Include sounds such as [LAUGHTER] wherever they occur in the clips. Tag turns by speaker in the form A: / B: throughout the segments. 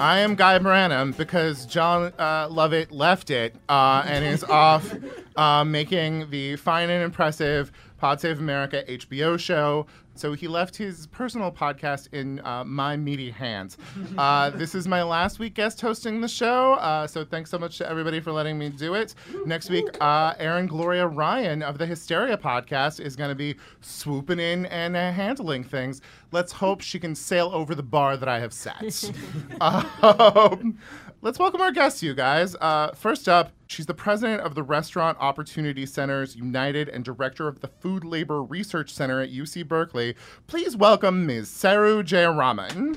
A: I am Guy Branum because Jon uh, Lovett left it uh, and is [LAUGHS] off uh, making the fine and impressive Pod Save America HBO show. So he left his personal podcast in uh, my meaty hands. Uh, [LAUGHS] this is my last week guest hosting the show. Uh, so thanks so much to everybody for letting me do it. Next week, uh, Erin Gloria Ryan of the Hysteria podcast is going to be swooping in and uh, handling things. Let's hope she can sail over the bar that I have set. [LAUGHS] [LAUGHS] um, let's welcome our guests, you guys. Uh, first up, she's the president of the Restaurant Opportunity Centers United and director of the Food Labor Research Center at UC Berkeley. Please welcome Ms. Saru Jayaraman.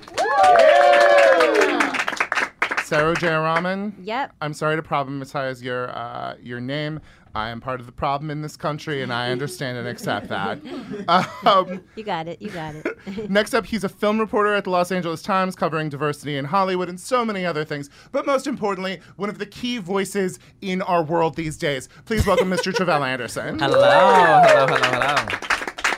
A: Saru Jayaraman.
B: Yep.
A: I'm sorry to problematize your uh, your name. I am part of the problem in this country, and I understand and accept that. [LAUGHS] Um,
B: You got it. You got it. [LAUGHS]
A: Next up, he's a film reporter at the Los Angeles Times covering diversity in Hollywood and so many other things. But most importantly, one of the key voices in our world these days. Please welcome Mr. [LAUGHS] Tre'vell Anderson.
C: Hello, hello, hello, hello.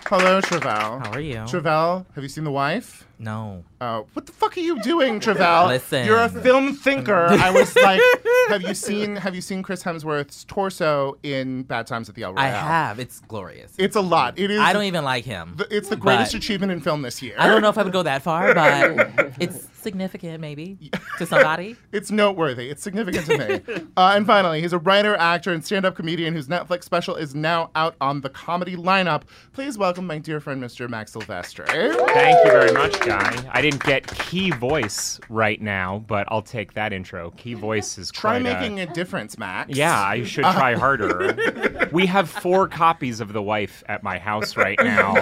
A: Hello, Tre'vell.
C: How are you?
A: Tre'vell, have you seen The Wife?
C: No.
A: Oh, what the fuck are you doing, Tre'vell?
C: Listen.
A: You're a film thinker. I was like, [LAUGHS] have you seen have you seen Chris Hemsworth's torso in Bad Times at the El Royale?
C: I have. It's glorious.
A: It's a lot. It is.
C: I don't even like him.
A: the- It's the greatest
C: but
A: achievement in film this year.
C: I don't know if I would go that far, but [LAUGHS] it's significant maybe [LAUGHS] to somebody.
A: It's noteworthy. It's significant to me. uh, and finally, he's a writer, actor, and stand-up comedian whose Netflix special is now out on the comedy lineup. Please welcome my dear friend, Mr. Max Silvestri.
D: Thank you very much, Guy. I didn't get key voice right now, but I'll take that intro. Key voice is
A: Try
D: quite a-
A: making a difference, Max.
D: Yeah, I should try harder. we have four copies of The Wife at my house right now.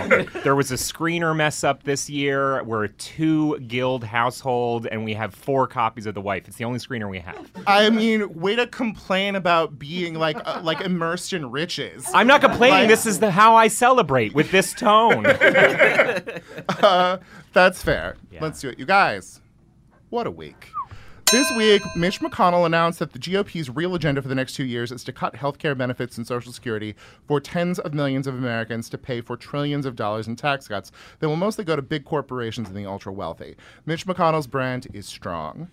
D: There was a screener mess up this year. We're a two guild household, and we have four copies of The Wife. It's the only screener we have.
A: I mean, way to complain about being like uh, like immersed in riches.
D: I'm not complaining.
A: Like-
D: this is the how I celebrate with this tone. [LAUGHS]
A: Uh, that's fair.
D: Yeah.
A: Let's do it, you guys. What a week. This week, Mitch McConnell announced that the GOP's real agenda for the next two years is to cut health care benefits and Social Security for tens of millions of Americans to pay for trillions of dollars in tax cuts that will mostly go to big corporations and the ultra wealthy. Mitch McConnell's brand is strong.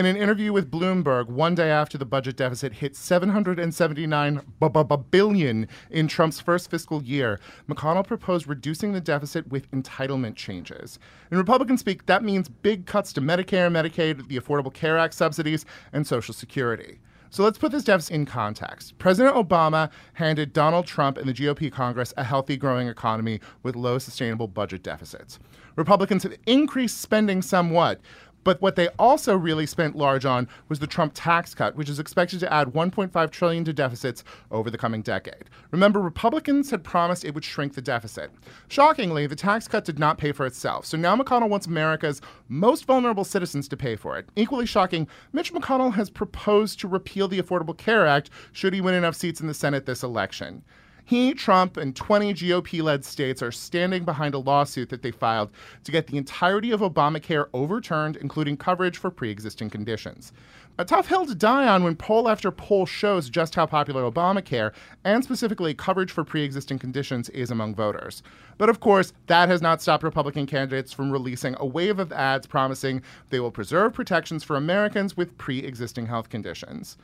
A: In an interview with Bloomberg, one day after the budget deficit hit 779 bu- bu- bu- billion in Trump's first fiscal year, McConnell proposed reducing the deficit with entitlement changes. In Republican speak, that means big cuts to Medicare, Medicaid, the Affordable Care Act subsidies, and Social Security. So let's put this deficit in context. President Obama handed Donald Trump and the GOP Congress a healthy, growing economy with low, sustainable budget deficits. Republicans have increased spending somewhat, but what they also really spent large on was the Trump tax cut, which is expected to add 1.5 trillion to deficits over the coming decade. Remember, Republicans had promised it would shrink the deficit. Shockingly, the tax cut did not pay for itself. So now McConnell wants America's most vulnerable citizens to pay for it. Equally shocking, Mitch McConnell has proposed to repeal the Affordable Care Act should he win enough seats in the Senate this election. He, Trump, and 20 GOP led states are standing behind a lawsuit that they filed to get the entirety of Obamacare overturned, including coverage for pre existing conditions. A tough hill to die on when poll after poll shows just how popular Obamacare, and specifically coverage for pre existing conditions, is among voters. But of course, that has not stopped Republican candidates from releasing a wave of ads promising they will preserve protections for Americans with pre existing health conditions.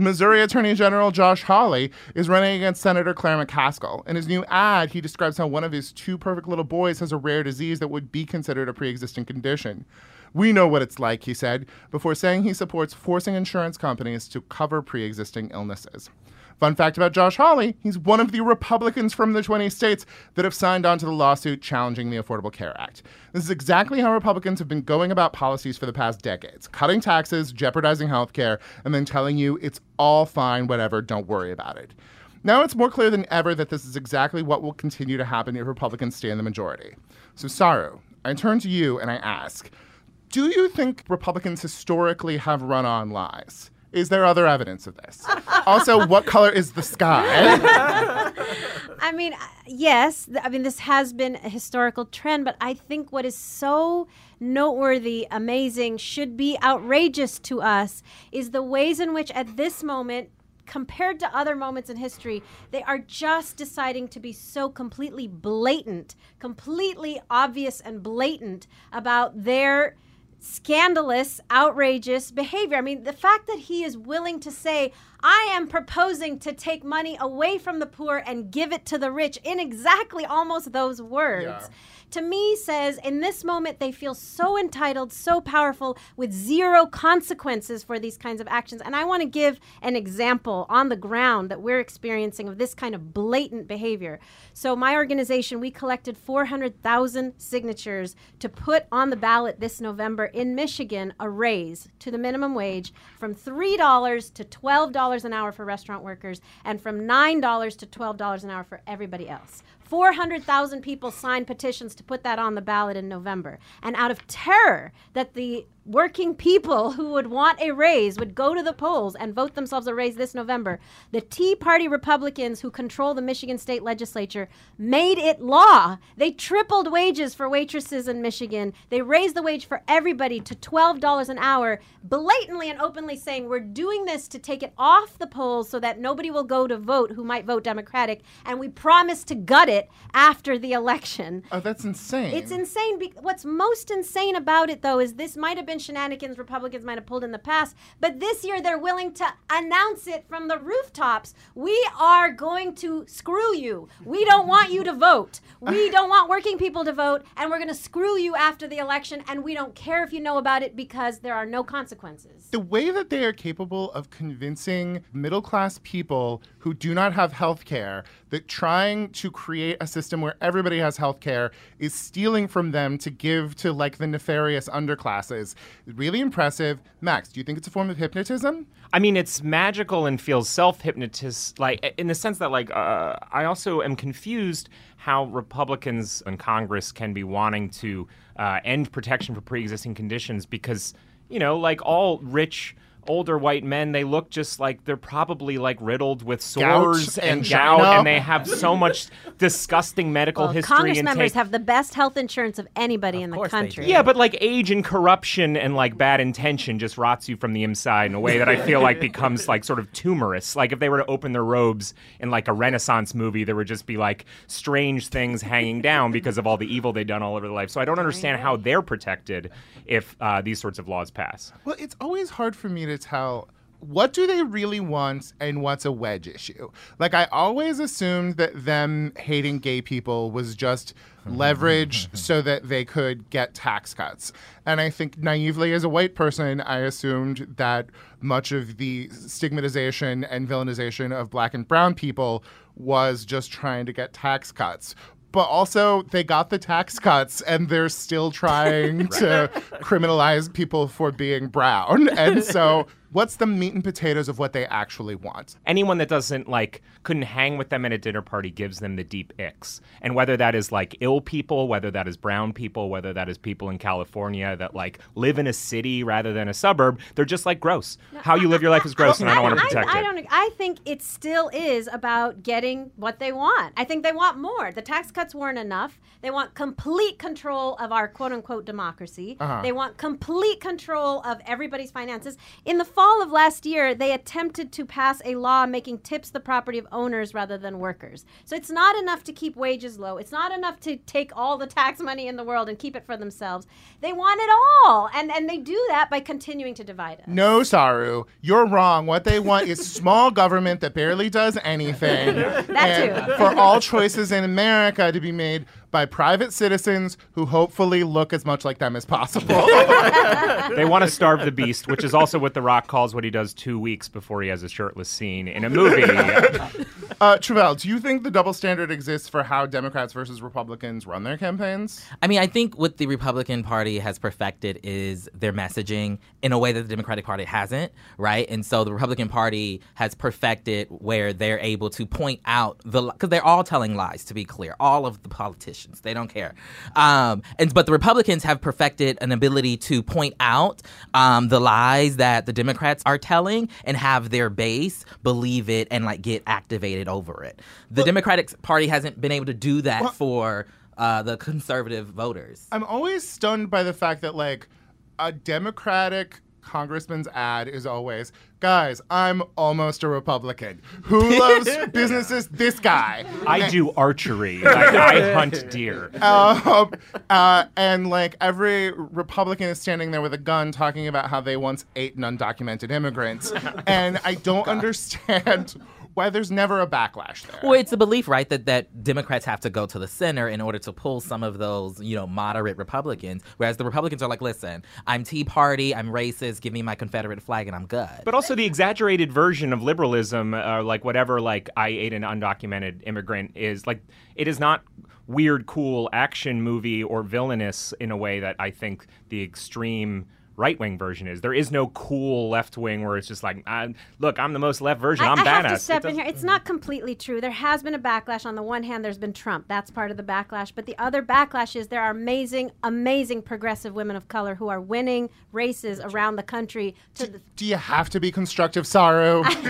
A: Missouri Attorney General Josh Hawley is running against Senator Claire McCaskill. In his new ad, he describes how one of his two perfect little boys has a rare disease that would be considered a pre existing condition. We know what it's like, he said, before saying he supports forcing insurance companies to cover pre existing illnesses. Fun fact about Josh Hawley he's one of the Republicans from the 20 states that have signed on to the lawsuit challenging the Affordable Care Act. This is exactly how Republicans have been going about policies for the past decades cutting taxes, jeopardizing health care, and then telling you it's all fine, whatever, don't worry about it. Now it's more clear than ever that this is exactly what will continue to happen if Republicans stay in the majority. So, Saru, I turn to you and I ask Do you think Republicans historically have run on lies? Is there other evidence of this? also, what color is the sky? [LAUGHS]
B: I mean, yes. I mean, this has been a historical trend, but I think what is so noteworthy, amazing, should be outrageous to us is the ways in which, at this moment, compared to other moments in history, they are just deciding to be so completely blatant, completely obvious and blatant about their scandalous, outrageous behavior. I mean, the fact that he is willing to say, I am proposing to take money away from the poor and give it to the rich in exactly almost those words.
A: Yeah.
B: To me, says in this moment they feel so entitled, so powerful, with zero consequences for these kinds of actions. And I want to give an example on the ground that we're experiencing of this kind of blatant behavior. So, my organization, we collected 400,000 signatures to put on the ballot this November in Michigan a raise to the minimum wage from $3 to $12 an hour for restaurant workers and from $9 to $12 an hour for everybody else. 400,000 people signed petitions to put that on the ballot in November. And out of terror that the working people who would want a raise would go to the polls and vote themselves a raise this November, the Tea Party Republicans who control the Michigan state legislature made it law. They tripled wages for waitresses in Michigan. They raised the wage for everybody to $12 an hour, blatantly and openly saying, We're doing this to take it off the polls so that nobody will go to vote who might vote Democratic. And we promise to gut it after the election.
A: oh, that's insane.
B: It's insane. Be- What's most insane about it, though, is this might have been shenanigans Republicans might have pulled in the past, but this year they're willing to announce it from the rooftops. We are going to screw you. We don't want you to vote. We [LAUGHS] don't want working people to vote, and we're going to screw you after the election, and we don't care if you know about it because there are no consequences.
A: the way that they are capable of convincing middle class people who do not have health care that trying to create a system where everybody has health care is stealing from them to give to like the nefarious underclasses really impressive max do you think it's a form of hypnotism
D: I mean, it's magical and feels self hypnotist, like in the sense that, like, uh, I also am confused how Republicans in Congress can be wanting to uh, end protection for pre existing conditions because, you know, like all rich. Older white men, they look just like they're probably like riddled with sores and
A: angina.
D: gout, and they have so much disgusting medical
B: Well,
D: history.
B: Congress
D: and
B: members
D: take-
B: have the best health insurance of anybody in the
E: course they
B: country.
E: do.
D: Yeah, but like age and corruption and like bad intention just rots you from the inside in a way that I feel like becomes like sort of tumorous. Like if they were to open their robes in like a Renaissance movie, there would just be like strange things hanging down because of all the evil they've done all over their life. So I don't understand how they're protected if uh, these sorts of laws pass.
A: Well, it's always hard for me to tell what do they really want and what's a wedge issue. Like I always assumed that them hating gay people was just leverage [LAUGHS] so that they could get tax cuts. And I think naively as a white person, I assumed that much of the stigmatization and villainization of black and brown people was just trying to get tax cuts but also they got the tax cuts and they're still trying [LAUGHS] to criminalize people for being brown. And so, [LAUGHS] what's the meat and potatoes of what they actually want?
D: Anyone that doesn't like couldn't hang with them at a dinner party gives them the deep icks. And whether that is like ill people, whether that is brown people, whether that is people in California that like live in a city rather than a suburb, they're just like gross. How you live your life is gross, and I don't want to protect
B: I,
D: it.
B: don't. I think it still is about getting what they want. I think they want more. The tax cuts weren't enough. They want complete control of our quote unquote democracy.
A: Uh-huh.
B: They want complete control of everybody's finances. In the fall of last year, they attempted to pass a law making tips the property of owners rather than workers. So it's not enough to keep wages low. It's not enough to take all the tax money in the world and keep it for themselves. They want it all, and and they do that by continuing to divide us.
A: No, Saru, you're wrong. What they want is small government that barely does anything. [LAUGHS]
B: That
A: and
B: too.
A: for all choices in America to be made by private citizens who hopefully look as much like them as possible. [LAUGHS]
D: They want to starve the beast, which is also what The Rock calls what he does two weeks before he has a shirtless scene in a movie. [LAUGHS]
A: uh, Tre'vell, do you think the double standard exists for how Democrats versus Republicans run their campaigns?
E: I mean, I think what the Republican Party has perfected is their messaging in a way that the Democratic Party hasn't, right? And so the Republican Party has perfected where they're able to point out the because they're all telling lies. To be clear, all of the politicians politicians. They don't care. Um, and but the Republicans have perfected an ability to point out um, the lies that the Democrats are telling and have their base believe it and like get activated over it. The Democratic Party hasn't been able to do that
A: Well-
E: for uh, the conservative voters.
A: I'm always stunned by the fact that like a Democratic congressman's ad is always, guys, I'm almost a Republican. Who loves [LAUGHS] businesses? This guy.
D: I do archery. Like, I hunt deer.
A: Um, uh, and like every Republican is standing there with a gun talking about how they once ate an undocumented immigrants. and I don't [LAUGHS] understand why there's never a backlash there.
E: Well, it's the belief, right, that, that Democrats have to go to the center in order to pull some of those, you know, moderate Republicans. Whereas the Republicans are like, listen, I'm Tea Party, I'm racist, give me my Confederate flag, and I'm good.
D: But also the exaggerated version of liberalism, uh, like whatever, like I ate an undocumented immigrant is like it is not weird, cool action movie or villainous in a way that I think the extreme right wing version is. There is no cool left wing where it's just like, I, look, I'm the most left version.
B: I,
D: I'm
B: I
D: badass.
B: have to step in here. It's not completely true. There has been a backlash. On the one hand, there's been Trump. That's part of the backlash. But the other backlash is there are amazing, amazing progressive women of color who are winning races around the country. To the,
A: Do you have to be constructive, Saru? [LAUGHS] [LAUGHS]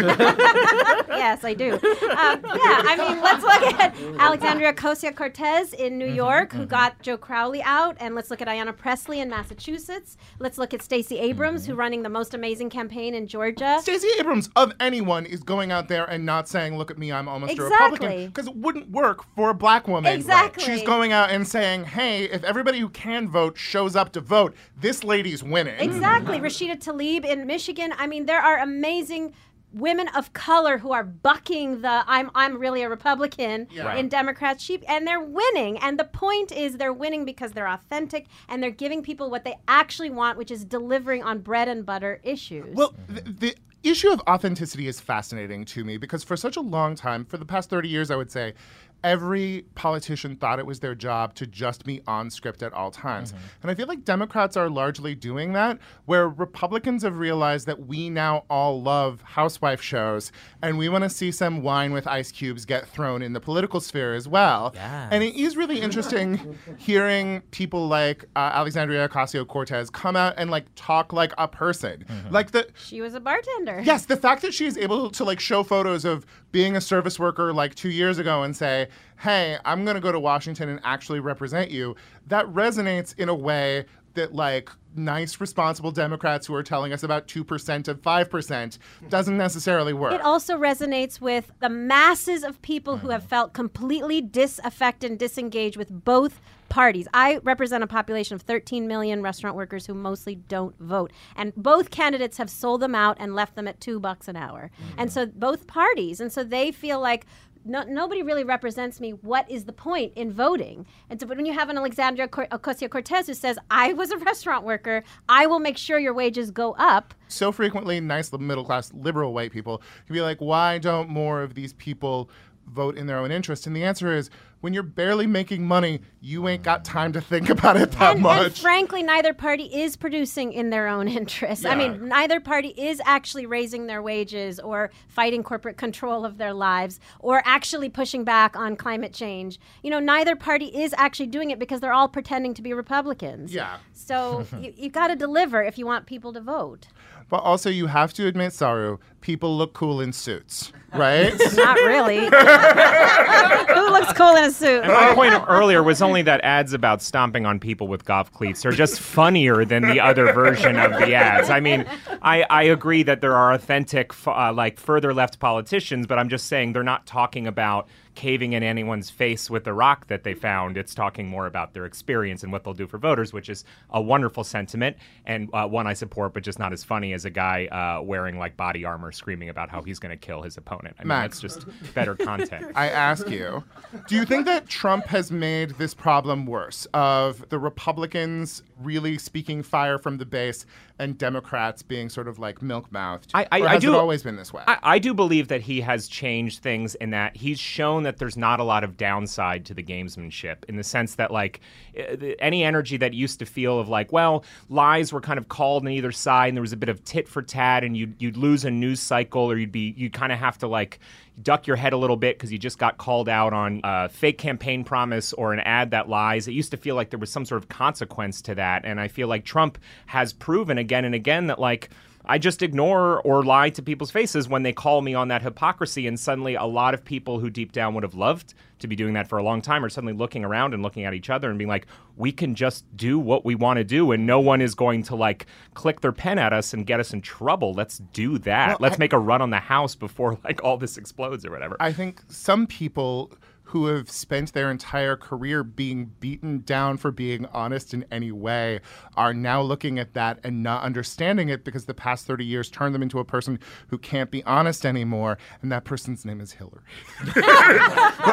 B: yes, I do. Um, yeah, I mean, let's look at Alexandria Ocasio Cortez in
A: Mm-hmm,
B: New York, who got Joe Crowley out, and let's look at Ayanna Pressley in Massachusetts. Let's look at Stacey Abrams,
A: Mm-hmm.
B: who running the most amazing campaign in Georgia.
A: Stacey Abrams, of anyone, is going out there and not saying, "Look at me, I'm almost a
B: Exactly.
A: Republican," because it wouldn't work for a black woman.
B: Exactly.
A: She's going out and saying, "Hey, if everybody who can vote shows up to vote, this lady's winning."
B: Exactly. Rashida Tlaib in Michigan. I mean, there are amazing women of color who are bucking the I'm I'm really a Republican
A: Yeah.
B: in Democrat sheep and they're winning. And the point is they're winning because they're authentic and they're giving people what they actually want, which is delivering on bread and butter issues.
A: Well, th- the issue of authenticity is fascinating to me because for such a long time, for the past 30 years, I would say, every politician thought it was their job to just be on script at all times. And I feel like Democrats are largely doing that, where Republicans have realized that we now all love housewife shows and we want to see some wine with ice cubes get thrown in the political sphere as well.
E: Yes.
A: And it is really interesting [LAUGHS] hearing people like uh, Alexandria Ocasio Cortez come out and like talk like a person. Like the
B: she was a bartender.
A: Yes, the fact that she's able to like show photos of being a service worker like two years ago and say, "Hey, I'm going to go to Washington and actually represent you," that resonates in a way that like nice, responsible Democrats who are telling us about two percent of five percent doesn't necessarily work.
B: It also resonates with the masses of people who have felt completely disaffected and disengaged with both parties. I represent a population of 13 million restaurant workers who mostly don't vote. And both candidates have sold them out and left them at two bucks an hour. And mm. so both parties. And so they feel like no, nobody really represents me. What is the point in voting? And so, but when you have an Alexandria Ocasio Cortez who says, "I was a [LAUGHS] restaurant worker, I will make sure your wages go up,"
A: so frequently nice middle class liberal white people can be like, why don't more of these people vote in their own interest? And the answer is when you're barely making money, you ain't got time to think [LAUGHS] about it that
B: and,
A: much.
B: and frankly, neither party is producing in their own [LAUGHS] interests. I mean, neither party is actually raising their wages or fighting corporate control of their lives or actually pushing back on climate change. You know, neither party is actually doing it because they're all pretending to be Republicans.
A: Yeah.
B: So [LAUGHS] you, you got to deliver if you want people to vote.
A: But also, you have to admit, Saru, people look cool in suits, right? [LAUGHS]
B: Not really. [LAUGHS] Who looks cool in a suit?
D: And my point earlier was only that ads about stomping on people with golf cleats are just funnier than the other version of the ads. I mean, I, I agree that there are authentic, uh, like further left politicians, but I'm just saying they're not talking about caving in anyone's face with the rock that they found. It's talking more about their experience and what they'll do for voters, which is a wonderful sentiment and uh, one I support, but just not as funny as a guy uh, wearing like body armor screaming about how he's going to kill his opponent. I mean,
A: Max.
D: that's just better content. [LAUGHS]
A: I ask you, do you think that Trump has made this problem worse of the Republicans really speaking fire from the base and Democrats being sort of like milk mouthed?
D: I- I- I do-
A: always been this way?
D: I, I do believe that he has changed things in that he's shown that there's not a lot of downside to the gamesmanship in the sense that like uh, any energy that used to feel of like, well, lies were kind of called on either side, and there was a bit of tit for tat, and you'd you'd lose a news cycle, or you'd be you'd kind of have to like duck your head a little bit because you just got called out on a fake campaign promise or an ad that lies. It used to feel like there was some sort of consequence to that, and I feel like Trump has proven again and again that like. I just ignore or lie to people's faces when they call me on that hypocrisy. And suddenly, a lot of people who deep down would have loved to be doing that for a long time are suddenly looking around and looking at each other and being like, we can just do what we want to do. And no one is going to like click their pen at us and get us in trouble. Let's do that.
A: Well,
D: Let's
A: I-
D: make a run on the house before like all this explodes or whatever.
A: I think some people who have spent their entire career being beaten down for being honest in any way are now looking at that and not understanding it because the past 30 years turned them into a person who can't be honest anymore, and that person's name is Hillary. [LAUGHS]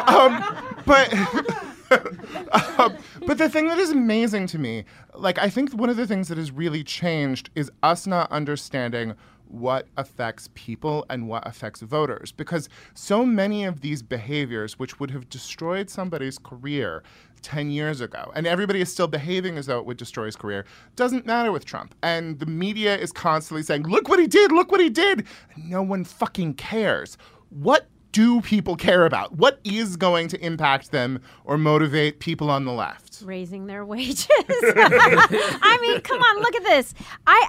A: um, but. [LAUGHS] um, but the thing that is amazing to me, like, I think one of the things that has really changed is us not understanding what affects people and what affects voters. Because so many of these behaviors, which would have destroyed somebody's career 10 years ago, and everybody is still behaving as though it would destroy his career, doesn't matter with Trump. And the media is constantly saying, look what he did, look what he did. No one fucking cares. What do people care about? What is going to impact them or motivate people on the left?
B: raising their wages. [LAUGHS] I mean, come on, look at this. I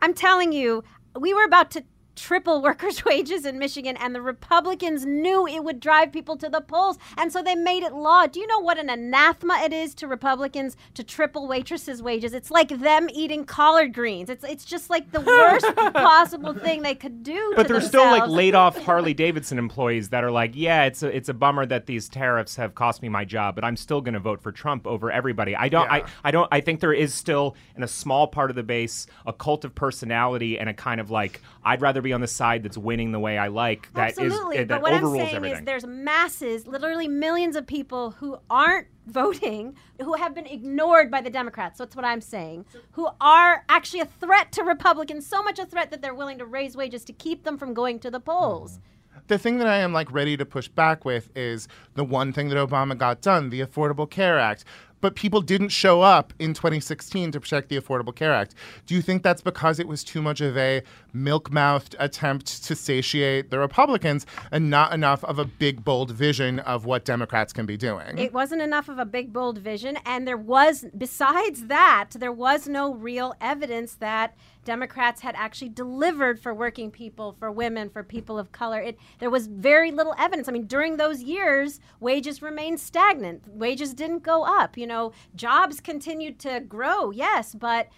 B: I'm telling you, we were about to triple [LAUGHS] workers' wages in Michigan, and the Republicans knew it would drive people to the polls, and so they made it law. Do you know what an anathema it is to Republicans to triple waitresses' wages? It's like them eating collard greens. It's it's just like the worst [LAUGHS] possible thing they could do.
D: But
B: to
D: there's still like laid off Harley Davidson employees that are like, yeah, it's a it's a bummer that these tariffs have cost me my job, but I'm still going to vote for Trump over everybody. I don't
A: Yeah.
D: I, I don't I think there is still in a small part of the base a cult of personality and a kind of like I'd rather be on the side that's winning the way I like that is
B: Absolutely.
D: uh,
B: but
D: that
B: what I'm
D: overrules
B: saying
D: everything.
B: is there's masses, literally millions of people who aren't voting, who have been ignored by the Democrats. That's what I'm saying. Who are actually a threat to Republicans, so much a threat that they're willing to raise wages to keep them from going to the polls.
A: The thing that I am like ready to push back with is the one thing that Obama got done, the Affordable Care Act. But people didn't show up in 2016 to protect the Affordable Care Act. Do you think that's because it was too much of a milk-mouthed attempt to satiate the Republicans and not enough of a big, bold vision of what Democrats can be doing?
B: It wasn't enough of a big, bold vision. And there was, besides that, there was no real evidence that Democrats had actually delivered for working people, for women, for people of color. It, there was very little evidence. I mean, during those years, wages remained stagnant. Wages didn't go up. You know, jobs continued to grow, yes, but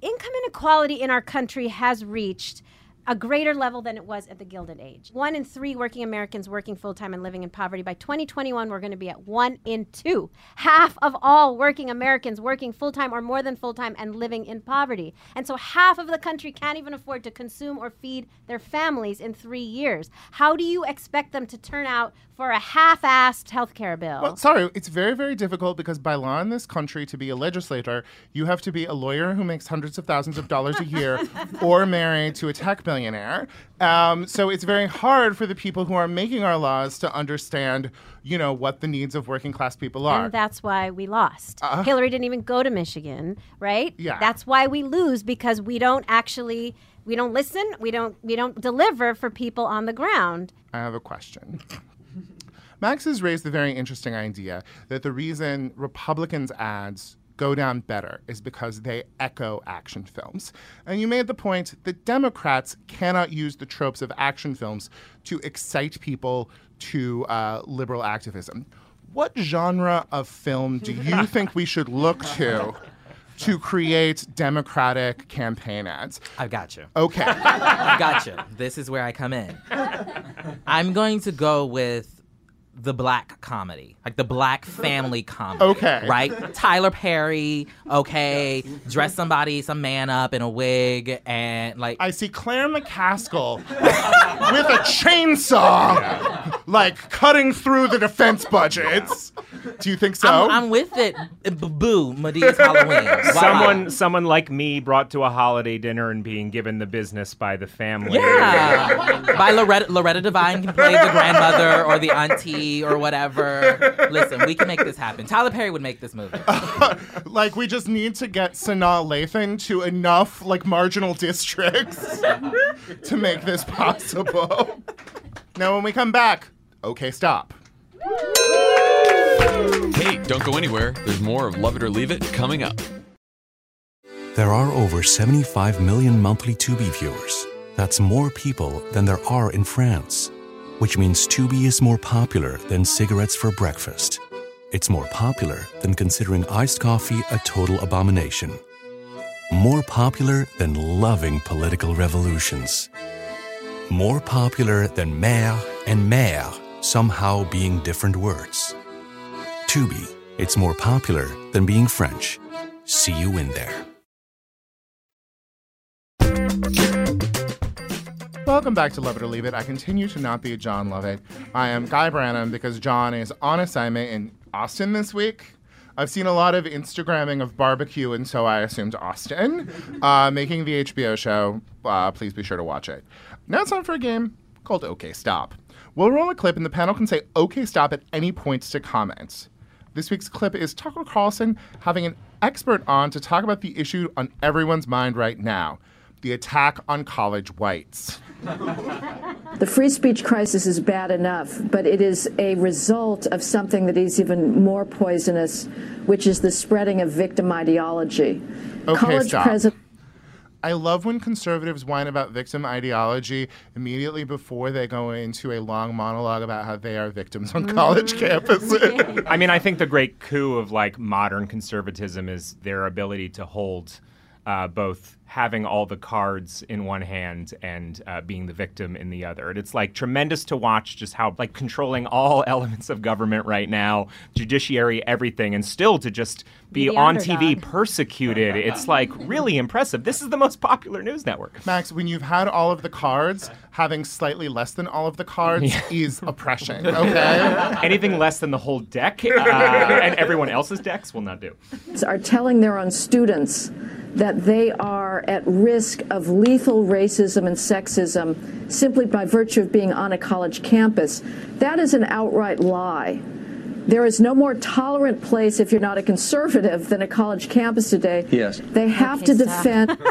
B: income inequality in our country has reached a greater level than it was at the Gilded Age. One in three working Americans working full time and living in poverty. By 2021, we're going to be at one in two. Half of all working Americans working full time or more than full time and living in poverty. And so half of the country can't even afford to consume or feed their families in three years. How do you expect them to turn out for a half assed health care bill?
A: Well, sorry, it's very, very difficult because by law in this country, to be a legislator, you have to be a lawyer who makes hundreds of thousands of dollars a year [LAUGHS] or married to a tech billionaire. Um, so it's very hard for the people who are making our laws to understand, you know, what the needs of working class people are.
B: And that's why we lost. Hillary didn't even go to Michigan, right?
A: Yeah.
B: That's why we lose because we don't actually we don't listen, we don't we don't deliver for people on the ground.
A: I have a question. Max has raised the very interesting idea that the reason Republicans' ads go down better is because they echo action films. And you made the point that Democrats cannot use the tropes of action films to excite people to uh, liberal activism. What genre of film do you [LAUGHS] think we should look to to create Democratic campaign ads?
E: I've got you.
A: Okay.
E: I've got you. This is where I come in. I'm going to go with the black comedy, like the black family [LAUGHS] comedy.
A: Okay.
E: Right? Tyler Perry, okay, dress somebody, some man up in a wig, and like.
A: I see Claire McCaskill [LAUGHS] with a chainsaw, [LAUGHS] like cutting through the defense budgets. Do you think so?
E: I'm, I'm with it. B- Boo, Madea's Halloween. Voila.
D: Someone, someone like me brought to a holiday dinner and being given the business by the family.
E: Yeah. by Loretta, Loretta Devine can play the grandmother or the auntie [LAUGHS] or whatever. Listen, we can make this happen. Tyler Perry would make this movie. [LAUGHS]
A: like we just need to get Sanaa Lathan to enough like marginal districts [LAUGHS] to make this possible. now when we come back, okay, stop.
F: Hey, don't go anywhere. There's more of Love It or Leave It coming up.
G: There are over 75 million monthly Tubi viewers. That's more people than there are in France, which means Tubi is more popular than cigarettes for breakfast. It's more popular than considering iced coffee a total abomination. More popular than loving political revolutions. More popular than mère and mère somehow being different words. Tubi, it's more popular than being French. See you in there.
A: Welcome back to Love It or Leave It. I continue to not be Jon Lovett. I am Guy Branum because Jon is on assignment in Austin this week. I've seen a lot of Instagramming of barbecue, and so I assumed Austin, uh, making the HBO show. Uh, please be sure to watch it. Now it's time for a game called OK Stop. We'll roll a clip, and the panel can say OK Stop at any point to comment. This week's clip is Tucker Carlson having an expert on to talk about the issue on everyone's mind right now the attack on college whites.
H: The free speech crisis is bad enough, but it is a result of something that is even more poisonous, which is the spreading of victim ideology.
A: Okay,
H: College
A: stop.
H: presidents.
A: I love when conservatives whine about victim ideology immediately before they go into a long monologue about how they are victims on college mm. campuses. [LAUGHS]
D: I mean, I think the great coup of like modern conservatism is their ability to hold uh, both having all the cards in one hand and uh, being the victim in the other. And it's like tremendous to watch just how like controlling all [LAUGHS] elements of government right now, judiciary, everything, and still to just be
B: the
D: on
B: underdog.
D: TV persecuted. It's like really impressive. This is the most popular news network.
A: Max, when you've had all of the cards, having slightly less than all of the cards [LAUGHS] is oppression, [LAUGHS] okay?
D: Anything less than the whole deck uh, and everyone else's decks will not do.
H: are telling their own students that they are at risk of lethal racism and sexism simply by virtue of being on a college campus. That is an outright lie. There is no more tolerant place if you're not a conservative than a college campus today.
I: Yes.
H: They have
B: Okay,
H: to defend. [LAUGHS]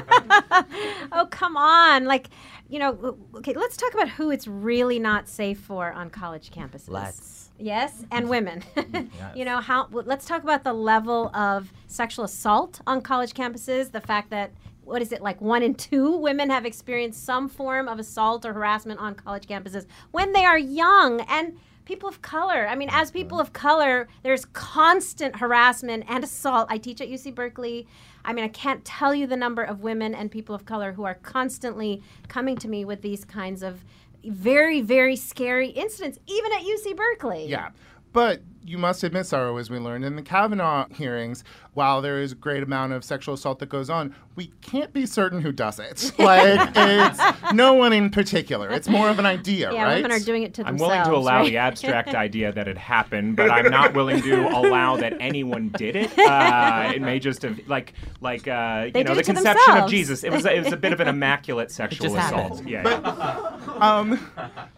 B: Oh, come on. Like, you know, okay, let's talk about who it's really not safe for on college campuses.
E: Let's.
B: Yes, and women. [LAUGHS] You know, how let's talk about the level of sexual assault on college campuses, the fact that what is it like one in two women have experienced some form of assault or harassment on college campuses when they are young and people of color. I mean, as people of color, there's constant harassment and assault. I teach at UC Berkeley. I mean, I can't tell you the number of women and people of color who are constantly coming to me with these kinds of very, very scary incidents, even at UC Berkeley.
A: Yeah. But you must admit, Sarah, as we learned in the Kavanaugh hearings, while there is a great amount of sexual assault that goes on, we can't be certain who does it. [LAUGHS] Like, it's no one in particular. It's more of an idea,
B: Yeah,
A: right?
B: women are doing it to
D: I'm
B: themselves.
D: willing to allow
B: right?
D: the abstract [LAUGHS] idea that it happened, but I'm not willing to [LAUGHS] allow that anyone did it. Uh, it may just have like like uh, you
B: They
D: know the
B: it to
D: conception of. Jesus. It was a, it was a bit of an immaculate sexual assault.
E: happened.
D: Yeah, yeah.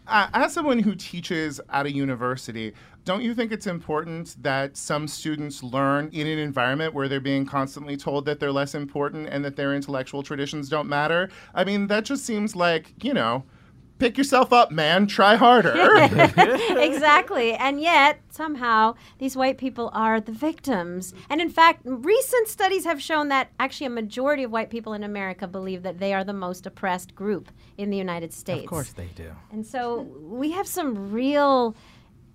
A: Uh, as someone who teaches at a university, don't you think it's important that some students learn in an environment where they're being constantly told that they're less important and that their intellectual traditions don't matter? I mean, that just seems like, you know, pick yourself up, man, try harder. [LAUGHS] [LAUGHS]
B: exactly. And yet, somehow, these white people are the victims. And in fact, recent studies have shown that actually a majority of white people in America believe that they are the most oppressed group in the United States.
E: Of course they do.
B: And so we have some real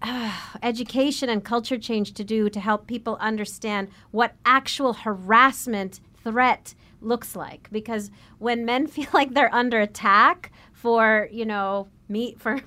B: uh, [SIGHS] education and culture change to do to help people understand what actual harassment threat looks like. Because when men [LAUGHS] feel like they're under attack for you know me [LAUGHS] for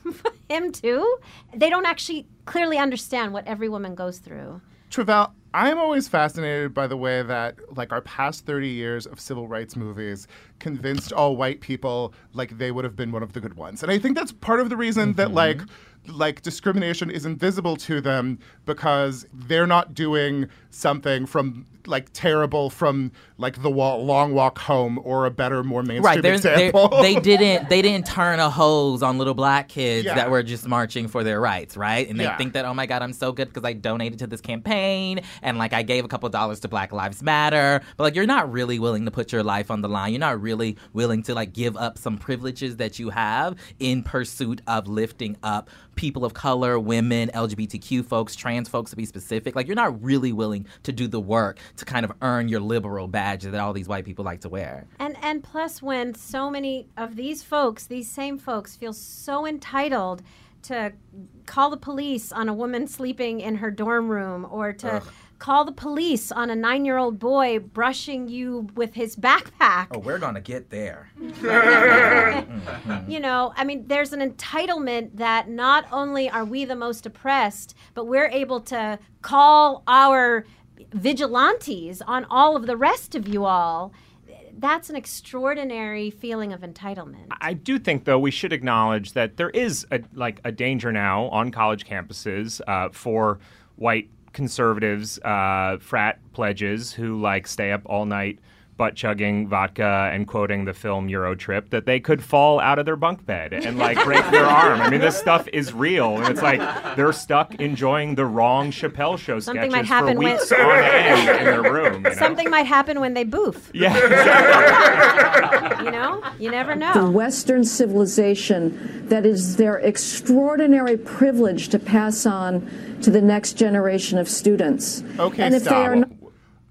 B: him too they don't actually clearly understand what every woman goes through.
A: Tre'vell, I'm always fascinated by the way that, like, our past 30 years of civil rights movies convinced all white people, like, they would have been one of the good ones. And I think that's part of the reason that, mm-hmm. like, like discrimination is invisible to them because they're not doing something from like terrible from like the wa- long walk home or a better more mainstream
E: Right, there's, there-
A: example. [LAUGHS]
E: they didn't they didn't turn a hose on little black kids
A: Yeah.
E: that were just marching for their rights, right? And they
A: Yeah.
E: think that oh my god, I'm so good because I donated to this campaign and like I gave a couple dollars to Black Lives Matter, but like you're not really willing to put your life on the line. You're not really willing to like give up some privileges that you have in pursuit of lifting up people of color, women, LGBTQ folks, trans folks to be specific. Like you're not really willing to do the work to kind of earn your liberal badge that all these white people like to wear.
B: And and plus, when so many of these folks, these same folks, feel so entitled to call the police on a woman sleeping in her dorm room, or to call the police on a nine-year-old boy brushing you with his backpack.
E: Oh, we're gonna get there. [LAUGHS] Mm-hmm.
B: You know, I mean, there's an entitlement that not only are we the most oppressed, but we're able to call our vigilantes on all of the rest of you all. That's an extraordinary feeling of entitlement.
D: I do think, though, we should acknowledge that there is a, like a danger now on college campuses uh, for white conservatives, uh, frat pledges who like stay up all night butt chugging vodka and quoting the film Euro Trip that they could fall out of their bunk bed and like [LAUGHS] break their arm. I mean, this stuff is real, and it's like they're stuck enjoying the wrong Chappelle show
B: Something
D: sketches
B: might happen
D: for
B: when-
D: weeks on end in their room. You know? [LAUGHS]
B: Something might happen when they boof.
D: Yeah, [LAUGHS]
B: You know, you never know.
H: the
B: know.
H: Western civilization that is their extraordinary privilege to pass on to the next generation of students.
A: Okay,
H: and if
A: stop.
H: they are not,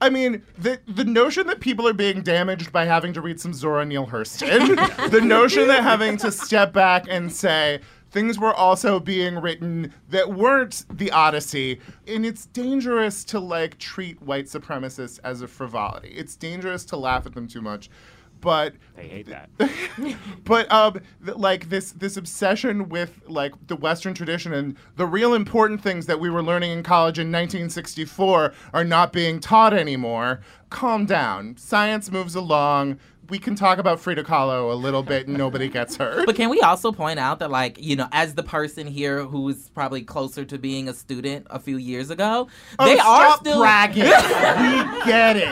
A: I mean, the the notion that people are being damaged by having to read some Zora Neale Hurston, [LAUGHS] the notion that having to step back and say things were also being written that weren't the Odyssey, and it's dangerous to like treat white supremacists as a frivolity. It's dangerous to laugh at them too much. But
D: they hate that. [LAUGHS]
A: but um, th- like this this obsession with like the Western tradition and the real important things that we were learning in college in 1964 are not being taught anymore. Calm down. Science moves along. We can talk about Frida Kahlo a little bit and nobody gets hurt.
E: But can we also point out that, like, you know, as the person here who is probably closer to being a student a few years ago,
A: Oh,
E: they are still
A: bragging. [LAUGHS] we get it.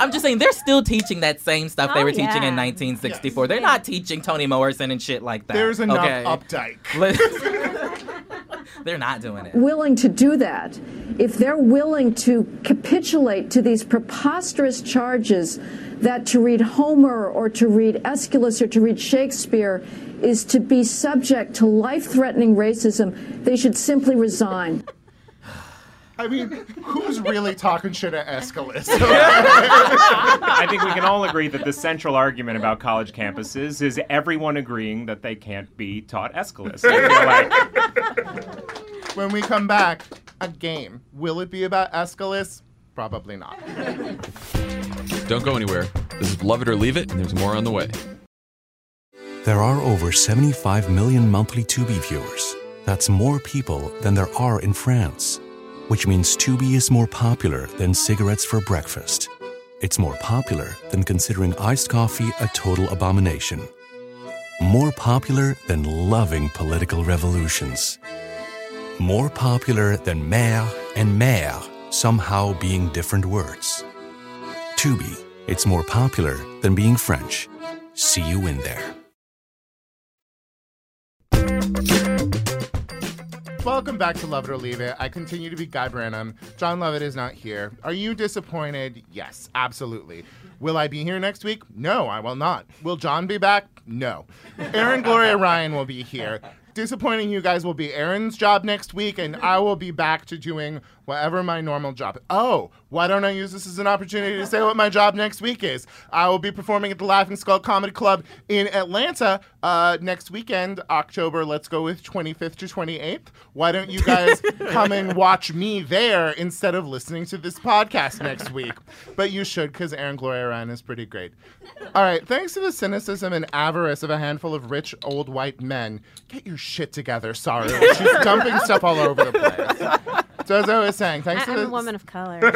E: I'm just saying they're still teaching that same stuff they
B: Oh,
E: were teaching in
B: yeah.
E: 1964. They're not teaching Toni Morrison and shit like that.
A: There's enough
E: okay?
A: updike. [LAUGHS]
E: they're not doing it.
H: willing to do that, if they're willing to capitulate to these preposterous charges that to read Homer or to read Aeschylus or to read Shakespeare is to be subject to life threatening racism, they should simply resign. [SIGHS]
A: I mean, who's really talking shit at Aeschylus? [LAUGHS] [LAUGHS]
D: I think we can all agree that the central argument about college campuses is everyone agreeing that they can't be taught Aeschylus. I feel like
A: when we come back, a game. Will it be about Aeschylus? Probably not.
F: Don't go anywhere. This is Love It or Leave It, and there's more on the way.
G: There are over 75 million monthly Tubi viewers. That's more people than there are in France. Which means Tubi is more popular than cigarettes for breakfast. It's more popular than considering iced coffee a total abomination. More popular than loving political revolutions. More popular than maire and mère somehow being different words. Tubi, it's more popular than being French. See you in there.
A: Welcome back to Love It or Leave It. I continue to be Guy Branum. Jon Lovett is not here. Are you disappointed? Yes, absolutely. Will I be here next week? No, I will not. Will Jon be back? No. Erin Gloria Ryan will be here. Disappointing you guys will be Erin's job next week, and mm-hmm. I will be back to doing whatever my normal job. Oh, why don't I use this as an opportunity to say what my job next week is? I will be performing at the Laughing Skull Comedy Club in Atlanta uh, next weekend, October. Let's go with 25th to 28th. Why don't you guys [LAUGHS] come and watch me there instead of listening to this podcast next week? But you should, because Erin Gloria Ryan is pretty great. All right, thanks to the cynicism and avarice of a handful of rich old white men, get your shit together, Sorry, She's dumping stuff all over the place. So as I was saying, thanks
B: I,
A: to
B: I'm
A: the
B: a woman of color. [LAUGHS]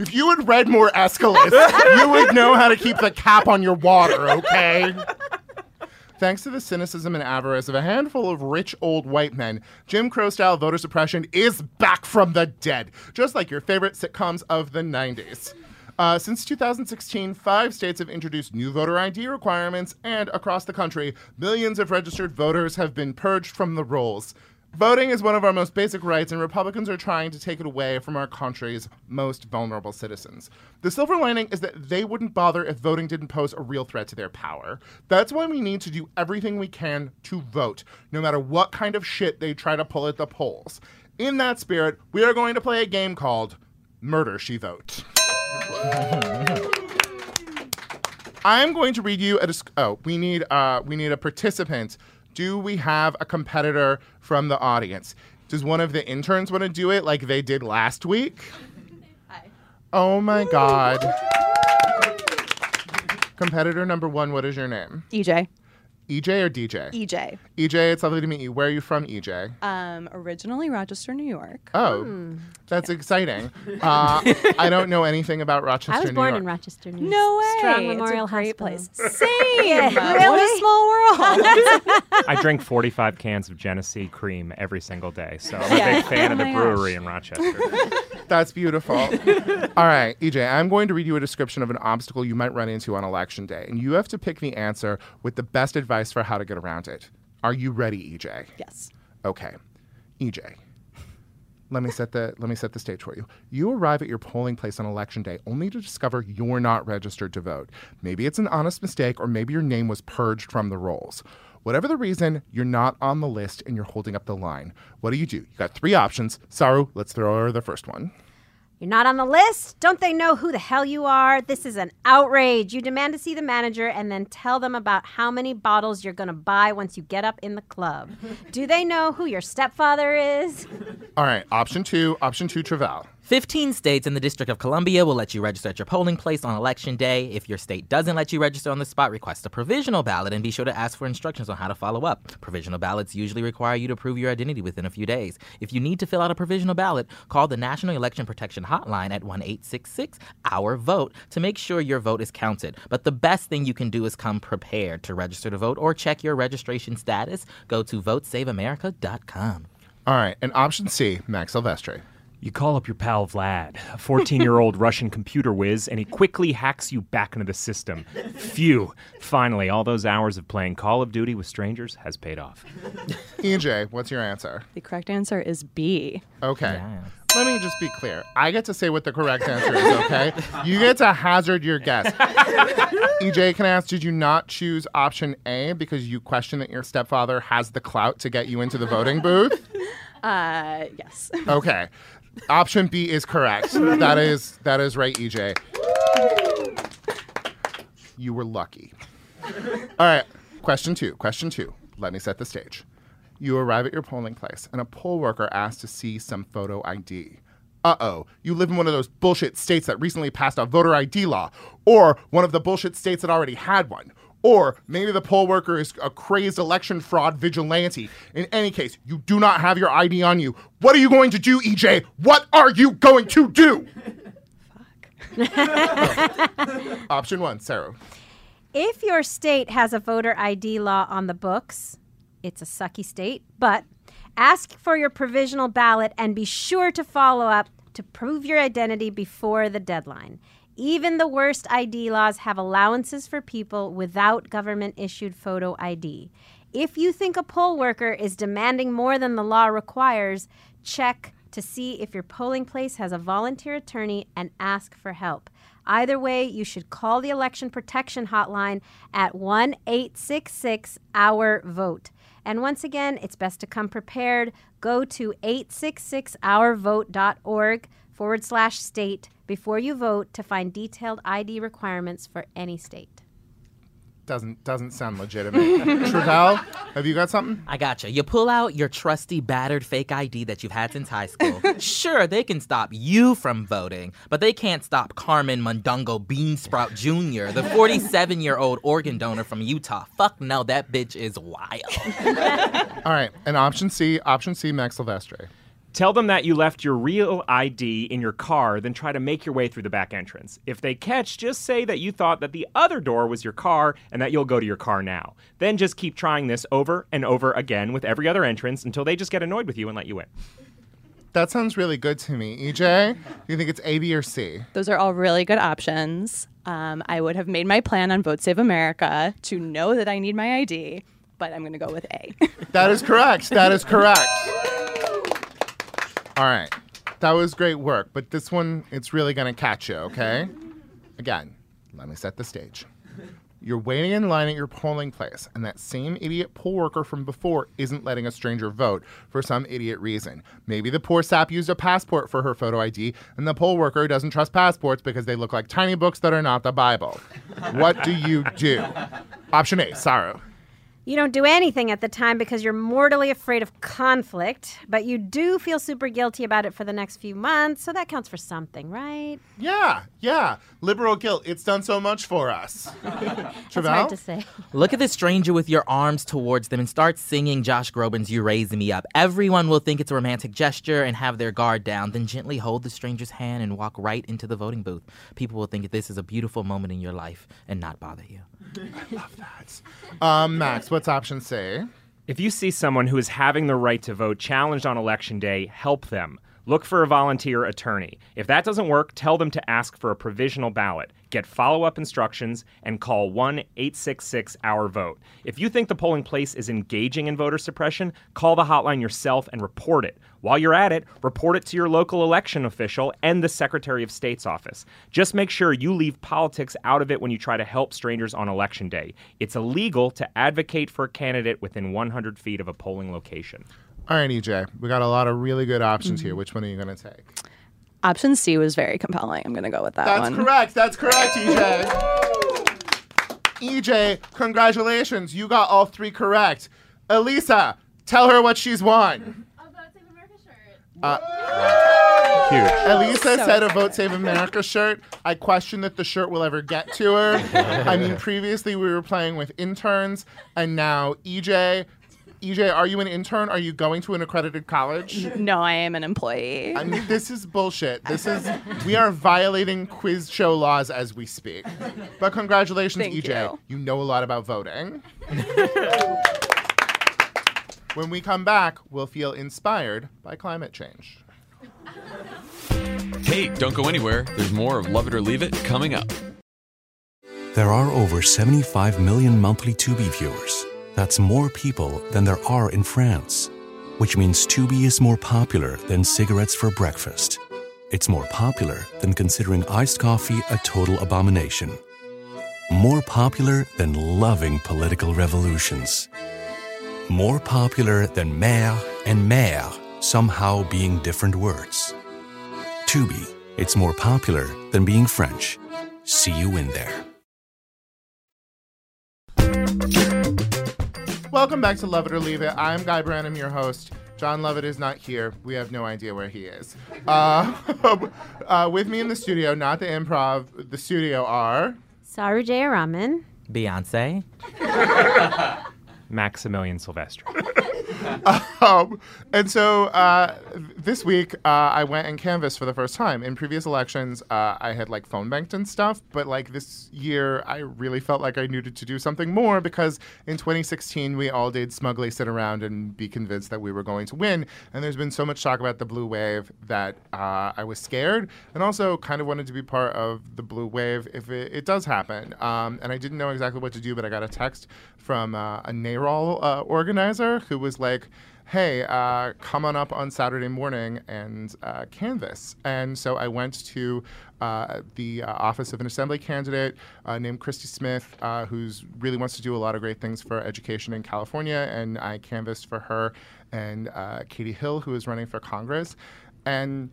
A: If you had read more Aeschylus, you would know how to keep the cap on your water, okay? Thanks to the cynicism and avarice of a handful of rich old white men, Jim Crow style voter suppression is back from the dead, just like your favorite sitcoms of the 90s. Uh, since 2016, five states have introduced new voter ID requirements, and across the country, millions of registered voters have been purged from the rolls. Voting is one of our most basic rights, and Republicans are trying to take it away from our country's most vulnerable citizens. The silver lining is that they wouldn't bother if voting didn't pose a real threat to their power. That's why we need to do everything we can to vote, no matter what kind of shit they try to pull at the polls. In that spirit, we are going to play a game called Murder She Vote. [LAUGHS] I'm going to read you a disc- oh we need uh we need a participant. Do we have a competitor from the audience? Does one of the interns want to do it like they did last week? Hi. Oh my god. Competitor number one, what is your name?
I: EJ.
A: EJ or DJ?
I: EJ.
A: EJ, it's lovely to meet you. Where are you from, EJ?
I: Um, originally Rochester, New York.
A: Oh, that's exciting. Uh, I don't know anything about Rochester, New York.
B: I was
A: New
B: born
A: York.
B: in Rochester, New York.
I: No way.
B: Strong
I: It's a
B: Memorial
I: great
B: Hospital.
I: place. [LAUGHS] Same.
B: Yeah,
I: What
B: really?
I: small world. [LAUGHS]
D: I drink 45 cans of Genesee cream every single day, so I'm
I: Yeah.
D: a big fan
I: Oh
D: of the
I: my
D: brewery in Rochester. [LAUGHS]
A: That's beautiful. All right, EJ, I'm going to read you a description of an obstacle you might run into on election day, and you have to pick the answer with the best advice for how to get around it. Are you ready, EJ?
I: yes.
A: Okay. EJ. Let me set the let me set the stage for you. You arrive at your polling place on election day only to discover you're not registered to vote. Maybe it's an honest mistake or maybe your name was purged from the rolls. Whatever the reason, you're not on the list and you're holding up the line. What do you do? You got three options. Saru, let's throw her the first one.
B: You're not on the list? Don't they know who the hell you are? This is an outrage. You demand to see the manager and then tell them about how many bottles you're going to buy once you get up in the club. [LAUGHS] Do they know who your stepfather is?
A: All right, option two, option two, Tre'vell.
E: 15 states in the District of Columbia will let you register at your polling place on election day. If your state doesn't let you register on the spot, request a provisional ballot and be sure to ask for instructions on how to follow up. Provisional ballots usually require you to prove your identity within a few days. If you need to fill out a provisional ballot, call the National Election Protection Hotline at 1 866 Our Vote to make sure your vote is counted. But the best thing you can do is come prepared to register to vote or check your registration status. Go to votesaveamerica.com.
A: All right, and option C, Max Silvestri.
D: You call up your pal Vlad, a 14 year old [LAUGHS] Russian computer whiz, and he quickly hacks you back into the system. Phew. Finally, all those hours of playing Call of Duty with strangers has paid off. [LAUGHS]
A: EJ, what's your answer?
I: The correct answer is B.
A: Okay. Let me just be clear. I get to say what the correct answer is, okay? [LAUGHS] You get to hazard your guess. EJ, can I ask, did you not choose option A because you question that your stepfather has the clout to get you into the voting booth?
I: Uh, yes.
A: Okay. Option B is correct. That is that is right, EJ. You were lucky. All right. Question two. Question two. Let me set the stage. You arrive at your polling place, and a poll worker asks to see some photo ID. Uh oh, you live in one of those bullshit states that recently passed a voter ID law, or one of the bullshit states that already had one. Or maybe the poll worker is a crazed election fraud vigilante. In any case, you do not have your ID on you. What are you going to do, EJ? What are you going to do? Fuck. [LAUGHS] Option one, Saru.
B: If your state has a voter ID law on the books, it's a sucky state, but ask for your provisional ballot and be sure to follow up to prove your identity before the deadline. Even the worst ID laws have allowances for people without government issued photo ID. If you think a poll worker is demanding more than the law requires, check to see if your polling place has a volunteer attorney and ask for help. Either way, you should call the Election Protection Hotline at 1 866 Our Vote. And once again, it's best to come prepared. Go to 866ourvote.org forward slash state before you vote to find detailed ID requirements for any state.
A: doesn't doesn't sound legitimate. [LAUGHS] Tre'vell, have you got something?
E: I gotcha. You pull out your trusty battered fake ID that you've had since high school. [LAUGHS] sure, they can stop you from voting, but they can't stop Carmen Mundungo Beansprout Jr., the 47 year old organ donor from Utah. Fuck no, that bitch is wild. [LAUGHS]
A: All right, and option C, option C, Max Silvestri.
D: Tell them that you left your real ID in your car, then try to make your way through the back entrance. If they catch, just say that you thought that the other door was your car and that you'll go to your car now. Then just keep trying this over and over again with every other entrance until they just get annoyed with you and let you in.
A: That sounds really good to me. EJ, do you think it's A, B, or C?
I: Those are all really good options. Um, I would have made my plan on Vote Save America to know that I need my ID, but I'm going to go with A.
A: That is correct. That is correct. [LAUGHS] All right. That was great work, but this one, it's really going to catch you, okay? Again, let me set the stage. You're waiting in line at your polling place, and that same idiot poll worker from before isn't letting a stranger vote for some idiot reason. Maybe the poor sap used a passport for her photo ID, and the poll worker doesn't trust passports because they look like tiny books that are not the Bible. What do you do? Option A, Saru.
B: You don't do anything at the time because you're mortally afraid of conflict, but you do feel super guilty about it for the next few months, so that counts for something, right?
A: Yeah, yeah. Liberal guilt. It's done so much for us. [LAUGHS]
B: That's
A: Tre'vell?
B: hard to say.
E: Look at the stranger with your arms towards them and start singing Josh Groban's You Raise Me Up. Everyone will think it's a romantic gesture and have their guard down. Then gently hold the stranger's hand and walk right into the voting booth. People will think that this is a beautiful moment in your life and not bother you.
A: Um, Max, what's option C?
D: If you see someone who is having the right to vote challenged on election day, help them. Look for a volunteer attorney. If that doesn't work, tell them to ask for a provisional ballot. Get follow up instructions and call 1 866 Our Vote. If you think the polling place is engaging in voter suppression, call the hotline yourself and report it. While you're at it, report it to your local election official and the Secretary of State's office. Just make sure you leave politics out of it when you try to help strangers on election day. It's illegal to advocate for a candidate within 100 feet of a polling location.
A: All right, EJ, we got a lot of really good options here. Which one are you going to take?
I: Option C was very compelling. I'm going to go with that one.
A: That's
I: one.
A: correct. That's correct, EJ. EJ, congratulations. You got all three correct. Elisa, tell her what she's won. A Vote Save America shirt. Uh,
D: Huge.
A: Elisa
I: So
A: said a Vote Save America shirt. I question that the shirt will ever get to her. I mean, [LAUGHS] previously we were playing with interns, and now EJ. EJ, are you an intern? Are you going to an accredited college?
I: No, I am an employee.
A: I mean, this is bullshit. [LAUGHS] This is we are violating quiz show laws as we speak. But congratulations,
I: Thank
A: EJ.
I: you.
A: You know a lot about voting. [LAUGHS] when we come back, we'll feel inspired by climate change.
F: Hey, don't go anywhere. There's more of Love It or Leave It coming up.
G: There are over 75 million monthly Tubi viewers. That's more people than there are in France, which means Tubi is more popular than cigarettes for breakfast. It's more popular than considering iced coffee a total abomination. More popular than loving political revolutions. More popular than maire and mère somehow being different words. Tubi, it's more popular than being French. See you in there.
A: Welcome back to Love It or Leave It. I'm Guy Branum, your host. Jon Lovett is not here. We have no idea where he is. Uh, [LAUGHS] uh, with me in the studio, not the improv, the studio are.
B: Saru Jayaraman.
E: Beyonce. [LAUGHS]
D: Maximilian Silvestri. [LAUGHS] [LAUGHS]
A: Um, and so uh, this week, uh, I went and canvassed for the first time. In previous elections, uh, I had like phone banked and stuff, but like this year, I really felt like I needed to do something more because in 2016, we all did smugly sit around and be convinced that we were going to win. And there's been so much talk about the blue wave that uh, I was scared and also kind of wanted to be part of the blue wave if it, it does happen. Um, and I didn't know exactly what to do, but I got a text from uh, a NARAL uh, organizer who was like, hey, uh, come on up on Saturday morning and uh, canvass. And so I went to uh, the uh, office of an assembly candidate uh, named Christy Smith, uh, who's really wants to do a lot of great things for education in California. And I canvassed for her and uh, Katie Hill, who is running for Congress. And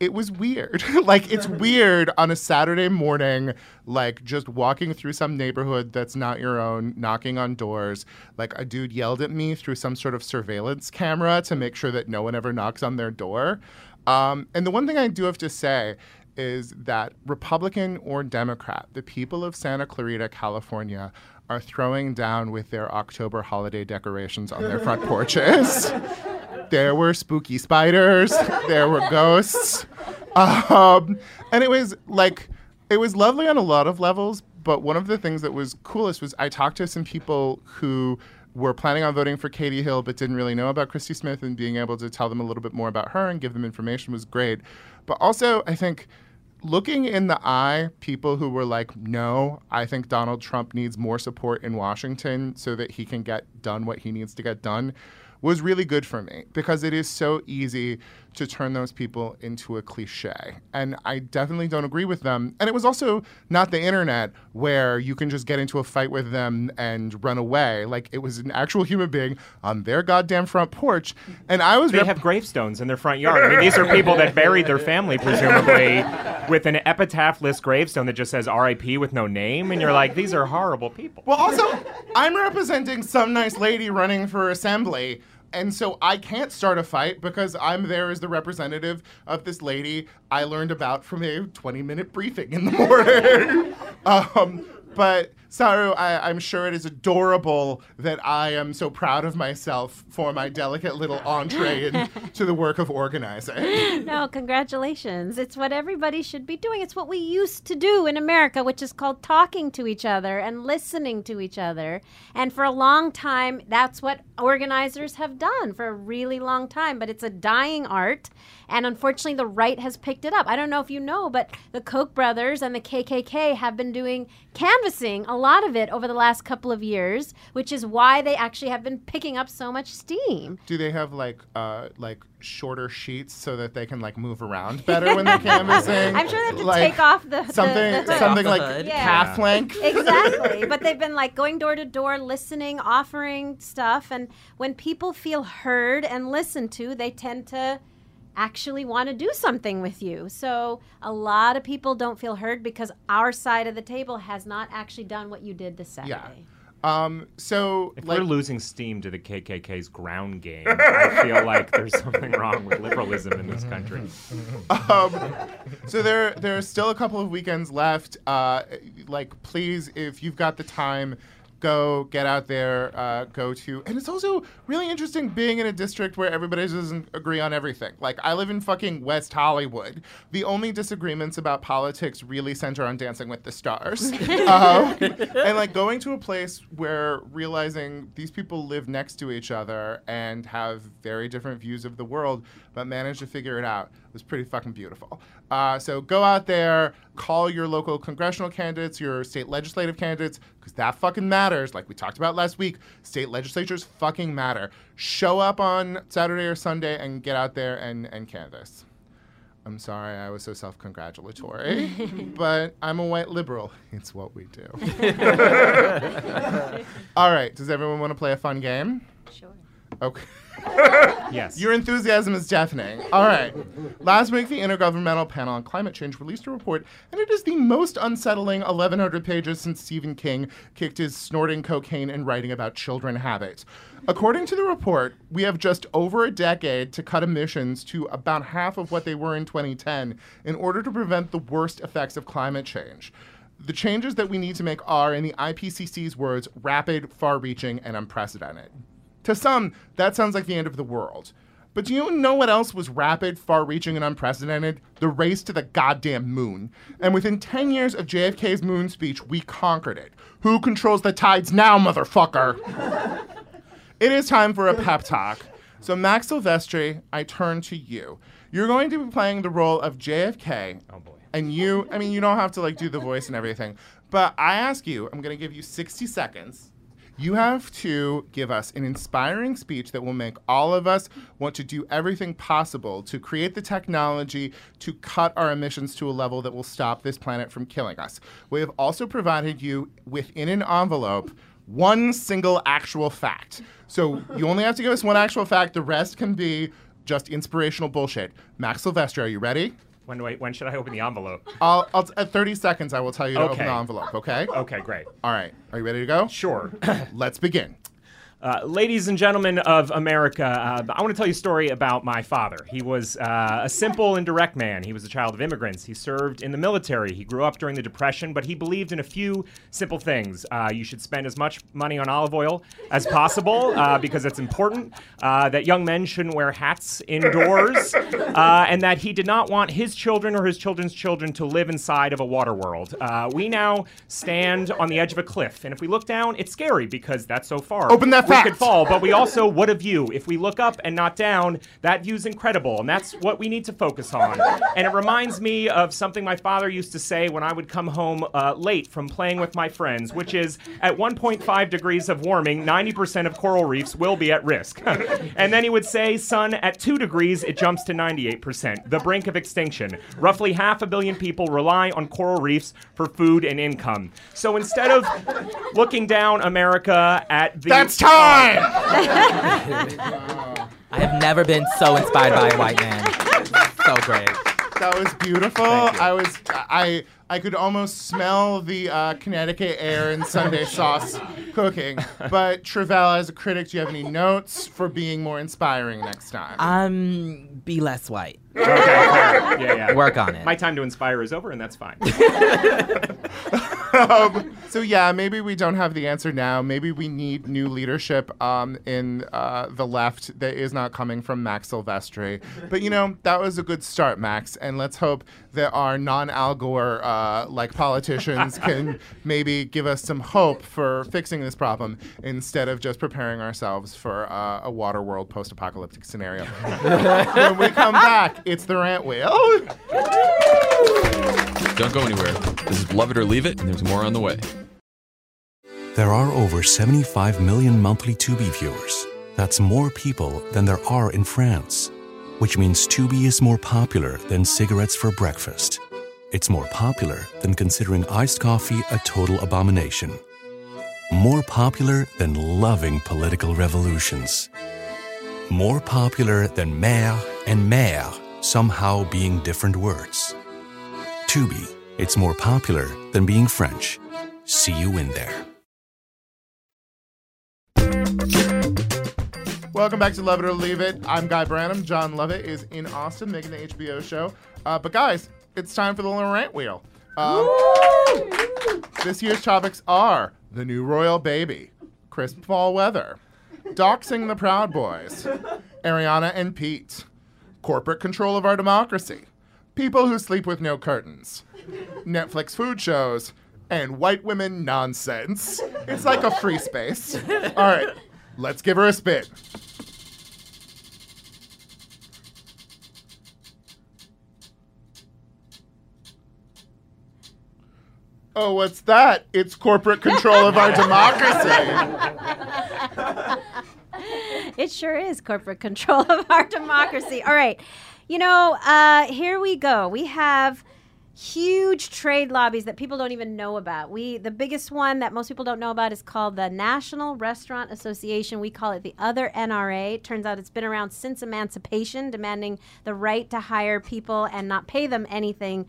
A: it was weird. [LAUGHS] like it's [LAUGHS] weird on a Saturday morning, like just walking through some neighborhood that's not your own, knocking on doors. Like a dude yelled at me through some sort of surveillance camera to make sure that no one ever knocks on their door. Um, and the one thing I do have to say is that Republican or Democrat, the people of Santa Clarita, California, are throwing down with their October holiday decorations on their front [LAUGHS] porches. There were spooky spiders, there were ghosts. Um, and it was like, it was lovely on a lot of levels. But one of the things that was coolest was I talked to some people who were planning on voting for Katie Hill but didn't really know about Christy Smith and being able to tell them a little bit more about her and give them information was great. But also, I think looking in the eye people who were like, no, I think Donald Trump needs more support in Washington so that he can get done what he needs to get done was really good for me because it is so easy to turn those people into a cliche. And I definitely don't agree with them. And it was also not the internet where you can just get into a fight with them and run away. Like it was an actual human being on their goddamn front porch. And I was
D: They have gravestones in their front yard. I mean, these are people that buried their family, presumably, with an epitaphless gravestone that just says RIP with no name. And you're like, these are horrible people.
A: Well, also, I'm representing some nice lady running for assembly. And so I can't start a fight because I'm there as the representative of this lady I learned about from a 20 minute briefing in the [LAUGHS] morning. um, but Saru, I, I'm sure it is adorable that I am so proud of myself for my delicate little entree [LAUGHS] into the work of organizing.
B: no, congratulations. It's what everybody should be doing. It's what we used to do in America, which is called talking to each other and listening to each other. And for a long time, that's what organizers have done for a really long time. But it's a dying art. And unfortunately, the right has picked it up. I don't know if you know, but the Koch brothers and the KKK have been doing canvassing a lot of it over the last couple of years, which is why they actually have been picking up so much steam.
A: Do they have like uh, like shorter sheets so that they can like move around better when they're canvassing? [LAUGHS]
B: I'm sure they have to
A: Like,
B: take off the the-
A: something
B: the-
A: something
E: off the
A: like
E: hood.
B: Yeah.
A: calf length. [LAUGHS]
B: exactly. But they've been like going door to door, listening, offering stuff. And when people feel heard and listened to, they tend to actually want to do something with you. So a lot of people don't feel heard because our side of the table has not actually done what you did this Saturday.
A: Yeah. Um, so
D: If
A: like
D: we're losing steam to the KKK's ground game, I feel [LAUGHS] like there's something wrong with liberalism in this country.
A: um, so there there are still a couple of weekends left. Uh, like, please, if you've got the time, go get out there, uh, go to. And it's also really interesting being in a district where everybody doesn't agree on everything. Like, I live in fucking West Hollywood. The only disagreements about politics really center on Dancing with the Stars. [LAUGHS] um, and like going to a place where realizing these people live next to each other and have very different views of the world, but manage to figure it out was pretty fucking beautiful. Uh, so go out there, call your local congressional candidates, your state legislative candidates, because that fucking matters. Like we talked about last week, state legislatures fucking matter. Show up on Saturday or Sunday and get out there and, and canvass. I'm sorry I was so self congratulatory, [LAUGHS] but I'm a white liberal. It's what we do. [LAUGHS] [LAUGHS] All right, does everyone want to play a fun game?
B: Sure.
A: Okay. [LAUGHS]
D: Yes.
A: Your enthusiasm is deafening. All right. Last week, the Intergovernmental Panel on Climate Change released a report, and it is the most unsettling 1,100 pages since Stephen King kicked his snorting cocaine and writing about children habits. According to the report, we have just over a decade to cut emissions to about half of what they were in 2010 in order to prevent the worst effects of climate change. The changes that we need to make are, in the IPCC's words, rapid, far reaching, and unprecedented. To some, that sounds like the end of the world. But do you know what else was rapid, far reaching, and unprecedented? The race to the goddamn moon. And within 10 years of JFK's moon speech, we conquered it. Who controls the tides now, motherfucker? it is time for a pep talk. So, Max Silvestri, I turn to you. You're going to be playing the role of JFK.
D: Oh boy.
A: And you, I mean, you don't have to like do the voice and everything, but I ask you, I'm going to give you 60 seconds. You have to give us an inspiring speech that will make all of us want to do everything possible to create the technology to cut our emissions to a level that will stop this planet from killing us. We have also provided you within an envelope one single actual fact. So you only have to give us one actual fact, the rest can be just inspirational bullshit. Max Silvestri, are you ready?
D: When do I, when should I open the envelope?
A: I'll, I'll at 30 seconds, I will tell you to open the envelope. Okay.
D: Okay, great.
A: All right. Are you ready to go?
D: Sure. [COUGHS]
A: Let's begin.
D: Uh, ladies and gentlemen of America, uh, I want to tell you a story about my father. He was uh, a simple and direct man. He was a child of immigrants. He served in the military. He grew up during the Depression, but he believed in a few simple things. Uh, you should spend as much money on olive oil as possible uh, because it's important. Uh, that young men shouldn't wear hats indoors, and that he did not want his children or his children's children to live inside of a water world. We now stand on the edge of a cliff, and if we look down, it's scary because that's so far
A: Open that
D: we
A: fact.
D: could fall, but we also, what a view. If we look up and not down, that view's incredible, and that's what we need to focus on. And it reminds me of something my father used to say when I would come home uh, late from playing with my friends, which is at 1.5 degrees of warming, 90% of coral reefs will be at risk. [LAUGHS] and then he would say, son, at 2 degrees, it jumps to 98%, the brink of extinction. Roughly half a billion people rely on coral reefs for food and income. So instead of looking down America at the
A: That's time.
E: I have never been so inspired by a white man. So great.
A: That was beautiful. I was I I could almost smell the uh, Connecticut air and Sunday [LAUGHS] sauce cooking. But Tre'vell, as a critic, do you have any notes for being more inspiring next time?
E: Um, be less white.
D: Okay, [LAUGHS] yeah, yeah.
E: Work on it.
D: My time to inspire is over, and that's fine. [LAUGHS]
A: um, so yeah, maybe we don't have the answer now. Maybe we need new leadership um, in uh, the left that is not coming from Max Silvestri. But you know that was a good start, Max, and let's hope that our non-Al Gore uh, like politicians [LAUGHS] can maybe give us some hope for fixing this problem instead of just preparing ourselves for uh, a water world post-apocalyptic scenario. when we come back, it's the rant wheel. Oh.
F: Don't go anywhere. This is Love It or Leave It, and there's more on the way.
G: There are over 75 million monthly Tubi viewers. That's more people than there are in France, which means Tubi is more popular than cigarettes for breakfast. It's more popular than considering iced coffee a total abomination. More popular than loving political revolutions. More popular than maire and mère somehow being different words. Tubi, it's more popular than being French. See you in there.
A: Welcome back to Love It or Leave It. I'm Guy Branum. Jon Lovett is in Austin making the HBO show. Uh, but guys, it's time for the little rant wheel. Um, this year's topics are the new royal baby, crisp fall weather, doxing the Proud Boys, Ariana and Pete, corporate control of our democracy, people who sleep with no curtains, Netflix food shows, and white women nonsense. It's like a free space. All right, let's give her a spin. Oh, what's that? It's corporate control of our democracy. [LAUGHS]
B: it sure is corporate control of our [LAUGHS] democracy. All right. You know, uh, here we go. We have huge trade lobbies that people don't even know about. We the biggest one that most people don't know about is called the National Restaurant Association. We call it the other NRA. Turns out it's been around since emancipation, demanding the right to hire people and not pay them anything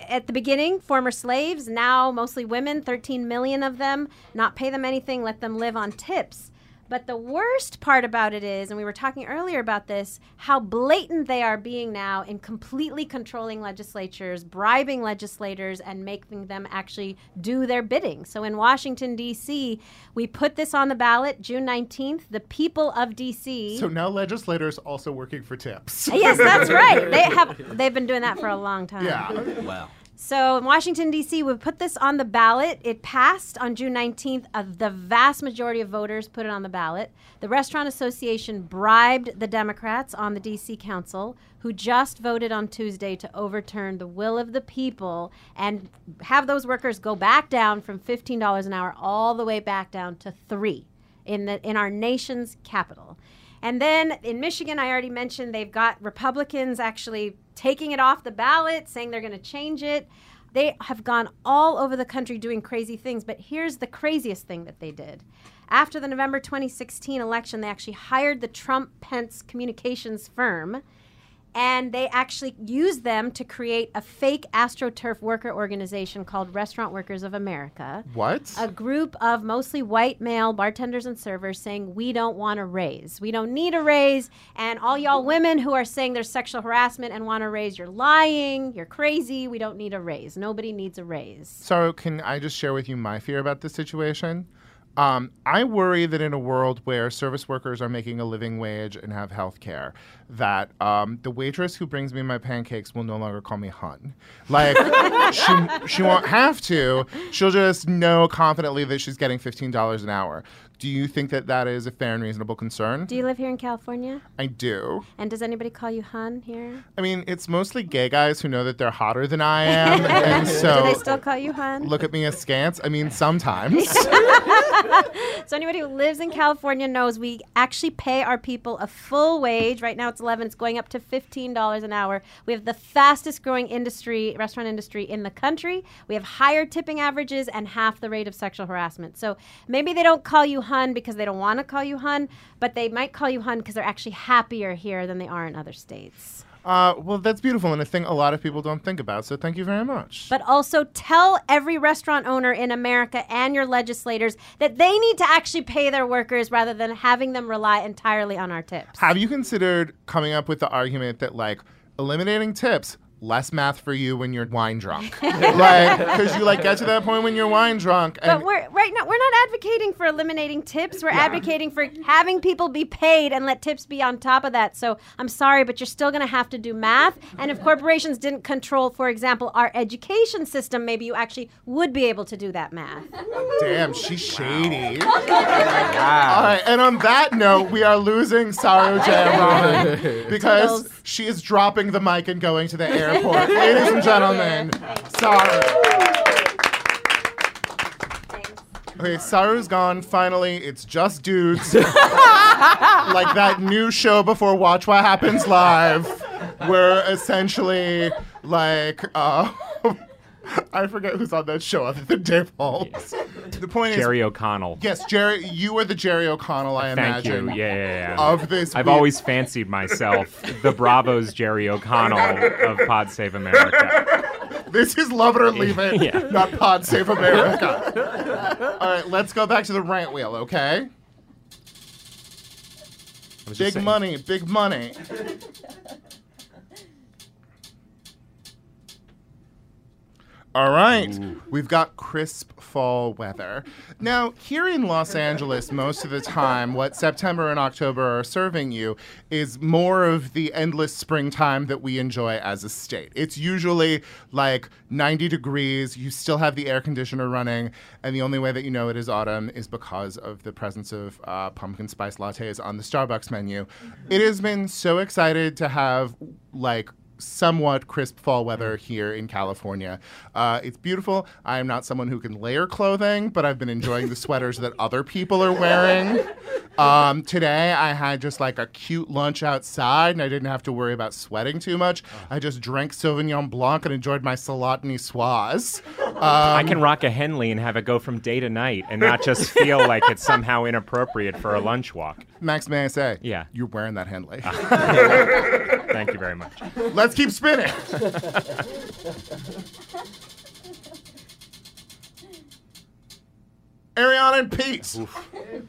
B: at the beginning, former slaves, now mostly women, 13 million of them, not pay them anything, let them live on tips. But the worst part about it is, and we were talking earlier about this, how blatant they are being now in completely controlling legislatures, bribing legislators, and making them actually do their bidding. So in Washington, D.C., we put this on the ballot June 19th. The people of D.C.
A: So now legislators also working for tips.
B: yes, that's [LAUGHS] right. They have they've been doing that for a long time.
A: Yeah.
E: Wow.
B: So in Washington, D.C., we put this on the ballot. It passed on June 19th. Uh, the vast majority of voters put it on the ballot. The Restaurant Association bribed the Democrats on the D.C. Council, who just voted on Tuesday to overturn the will of the people and have those workers go back down from $15 an hour all the way back down to three in, the, in our nation's capital. And then in Michigan, I already mentioned they've got Republicans actually taking it off the ballot, saying they're going to change it. They have gone all over the country doing crazy things. But here's the craziest thing that they did after the November 2016 election, they actually hired the Trump Pence communications firm and they actually used them to create a fake AstroTurf worker organization called Restaurant Workers of America.
A: What?
B: A group of mostly white male bartenders and servers saying, We don't want a raise. We don't need a raise. And all y'all women who are saying there's sexual harassment and want a raise, you're lying. You're crazy. We don't need a raise. Nobody needs a raise.
A: So, can I just share with you my fear about this situation? Um, I worry that in a world where service workers are making a living wage and have health care, that um, the waitress who brings me my pancakes will no longer call me hun. Like, [LAUGHS] she, she won't have to. She'll just know confidently that she's getting $15 an hour. Do you think that that is a fair and reasonable concern?
B: Do you live here in California?
A: I do.
B: And does anybody call you hun here?
A: I mean, it's mostly gay guys who know that they're hotter than I am. [LAUGHS] and so
B: Do they still call you hun?
A: look at me askance. I mean, sometimes. [LAUGHS]
B: so anybody who lives in California knows we actually pay our people a full wage. Right now it's 11. It's going up to $15 an hour. We have the fastest growing industry, restaurant industry in the country. We have higher tipping averages and half the rate of sexual harassment. So maybe they don't call you hun because they don't want to call you hun, but they might call you hun because they're actually happier here than they are in other states.
A: Uh, well, that's beautiful and a thing a lot of people don't think about. So thank you very much.
B: But also tell every restaurant owner in America and your legislators that they need to actually pay their workers rather than having them rely entirely on our tips.
A: Have you considered coming up with the argument that like eliminating tips? Less math for you when you're wine drunk, [LAUGHS] like because you like get to that point when you're wine drunk. And
B: But we're right now we're not advocating for eliminating tips. We're advocating for having people be paid and let tips be on top of that. So I'm sorry, but you're still going to have to do math. And if corporations didn't control, for example, our education system, maybe you actually would be able to do that math.
A: damn, she's shady. Oh [LAUGHS] All right, and on that note, we are losing Saru Jayaraman [LAUGHS] because
B: Toodles.
A: she is dropping the mic and going to the airport. Ladies and gentlemen, Saru. Okay, Saru's gone. Finally, it's just dudes. [LAUGHS] like that new show before Watch What Happens Live, where essentially, like, uh, [LAUGHS] I forget who's on that show other than Dave Holmes. [LAUGHS] The point is
D: Jerry
A: is,
D: O'Connell.
A: yes, Jerry, you are the Jerry O'Connell, I
D: Thank
A: imagine.
D: you. Yeah, yeah, yeah.
A: Of this,
D: I've
A: weird-
D: always fancied myself the Bravo's Jerry O'Connell of Pod Save America.
A: This is Love It or Leave It,
D: Yeah.
A: not Pod Save America. All right, let's go back to the rant wheel, okay?
D: I was just
A: Big money, big money. All right, we've got crisp fall weather. Now, here in Los Angeles, most of the time, what September and October are serving you is more of the endless springtime that we enjoy as a state. It's usually like 90 degrees, you still have the air conditioner running, and the only way that you know it is autumn is because of the presence of uh, pumpkin spice lattes on the Starbucks menu. It has been so excited to have like somewhat crisp fall weather here in California. Uh, it's beautiful. I am not someone who can layer clothing, but I've been enjoying the sweaters that other people are wearing. Um, today, I had just like a cute lunch outside, and I didn't have to worry about sweating too much. I just drank Sauvignon Blanc and enjoyed my salade niçoise. Um,
D: I can rock a Henley and have it go from day to night and not just feel like it's somehow inappropriate for a lunch walk.
A: Max, may I say?
D: Yeah.
A: You're wearing that Henley. [LAUGHS] [LAUGHS]
D: Thank you very much.
A: Let's keep spinning. [LAUGHS] Ariana and Pete.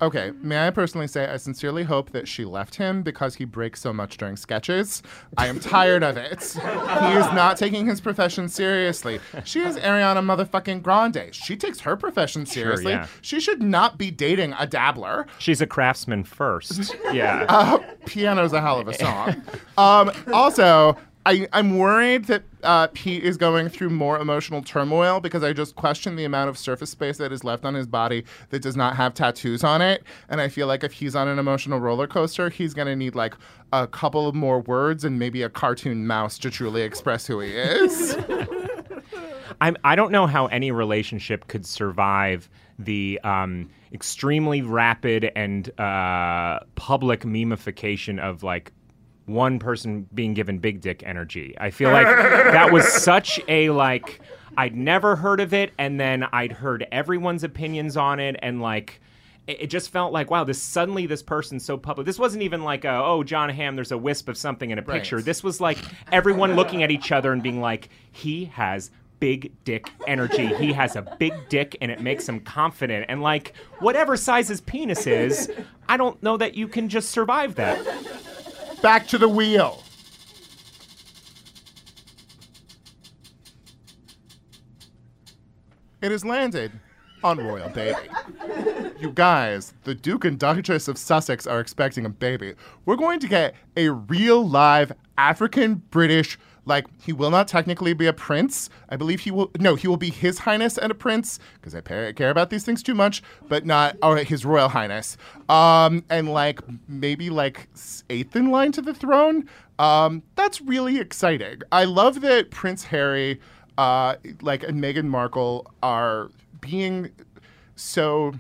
A: Okay, may I personally say I sincerely hope that she left him because he breaks so much during sketches. I am tired of it. He is not taking his profession seriously. She is Ariana motherfucking Grande. She takes her profession seriously.
D: yeah.
A: She should not be dating a dabbler.
D: She's a craftsman first. [LAUGHS] Yeah.
A: Uh, piano's a hell of a song. um, also, I, I'm worried that uh, Pete is going through more emotional turmoil because I just question the amount of surface space that is left on his body that does not have tattoos on it. And I feel like if he's on an emotional roller coaster, he's going to need like a couple of more words and maybe a cartoon mouse to truly express who he is. [LAUGHS]
D: I'm, I don't know how any relationship could survive the um, extremely rapid and uh, public memification of like one person being given big dick energy. I feel [LAUGHS] like that was such a like I'd never heard of it, and then I'd heard everyone's opinions on it, and like it, it just felt like wow, this suddenly this person's so public. This wasn't even like a, oh Jon Hamm, there's a wisp of something in a
A: Right.
D: picture. This was like everyone looking at each other and being like, he has big dick energy. He has a big dick and it makes him confident. And like whatever size his penis is, I don't know that you can just survive that.
A: Back to the wheel. It has landed on Royal Baby. You guys, the Duke and Duchess of Sussex are expecting a baby. We're going to get a real live African British like he will not technically be a prince. I believe he will no, he will be his highness and a prince because I care about these things too much, but not or his royal highness. Um and like maybe like eighth in line to the throne. Um that's really exciting. I love that Prince Harry uh like and Meghan Markle are being so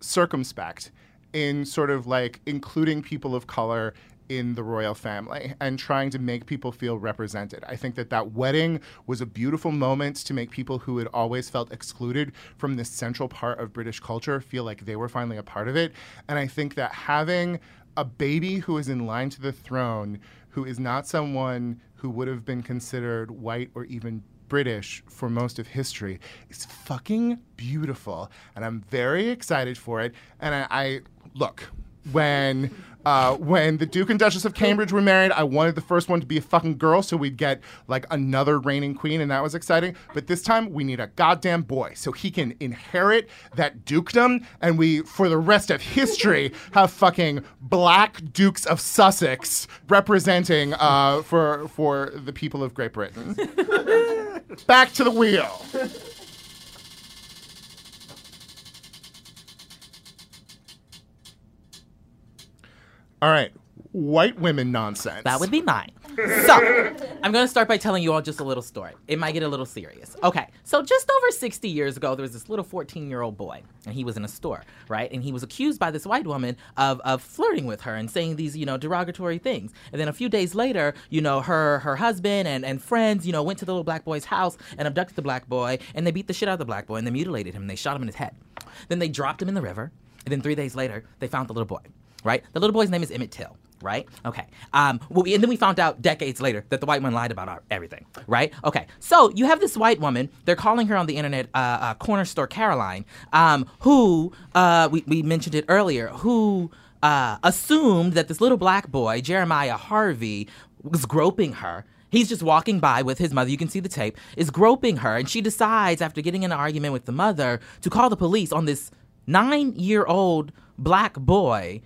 A: circumspect in sort of like including people of color in the royal family and trying to make people feel represented. I think that that wedding was a beautiful moment to make people who had always felt excluded from this central part of British culture feel like they were finally a part of it. And I think that having a baby who is in line to the throne who is not someone who would have been considered white or even British for most of history is fucking beautiful, and I'm very excited for it. And I, I look when uh, when the Duke and Duchess of Cambridge were married, I wanted the first one to be a fucking girl, so we'd get like another reigning queen, and that was exciting. But this time, we need a goddamn boy, so he can inherit that dukedom, and we, for the rest of history, have fucking black dukes of Sussex representing uh, for for the people of Great Britain. [LAUGHS] Back to the wheel. All right, white women nonsense.
E: That would be mine. So, I'm going to start by telling you all just a little story. It might get a little serious. Okay, so just over 60 years ago, there was this little 14 year old boy, and he was in a store, right? And he was accused by this white woman of, of flirting with her and saying these, you know, derogatory things. And then a few days later, you know, her her husband and, and friends, you know, went to the little black boy's house and abducted the black boy, and they beat the shit out of the black boy, and they mutilated him, and they shot him in his head. Then they dropped him in the river, and then three days later, they found the little boy, right? The little boy's name is Emmett Till right? Okay. Um, well, we, and then we found out decades later that the white one lied about our, everything, right? Okay. So you have this white woman. They're calling her on the internet uh, uh, corner store Caroline, um, who uh, we, we mentioned it earlier, who uh, assumed that this little black boy, Jeremiah Harvey, was groping her. He's just walking by with his mother. You can see the tape. Is groping her, and she decides after getting in an argument with the mother to call the police on this nine-year-old black boy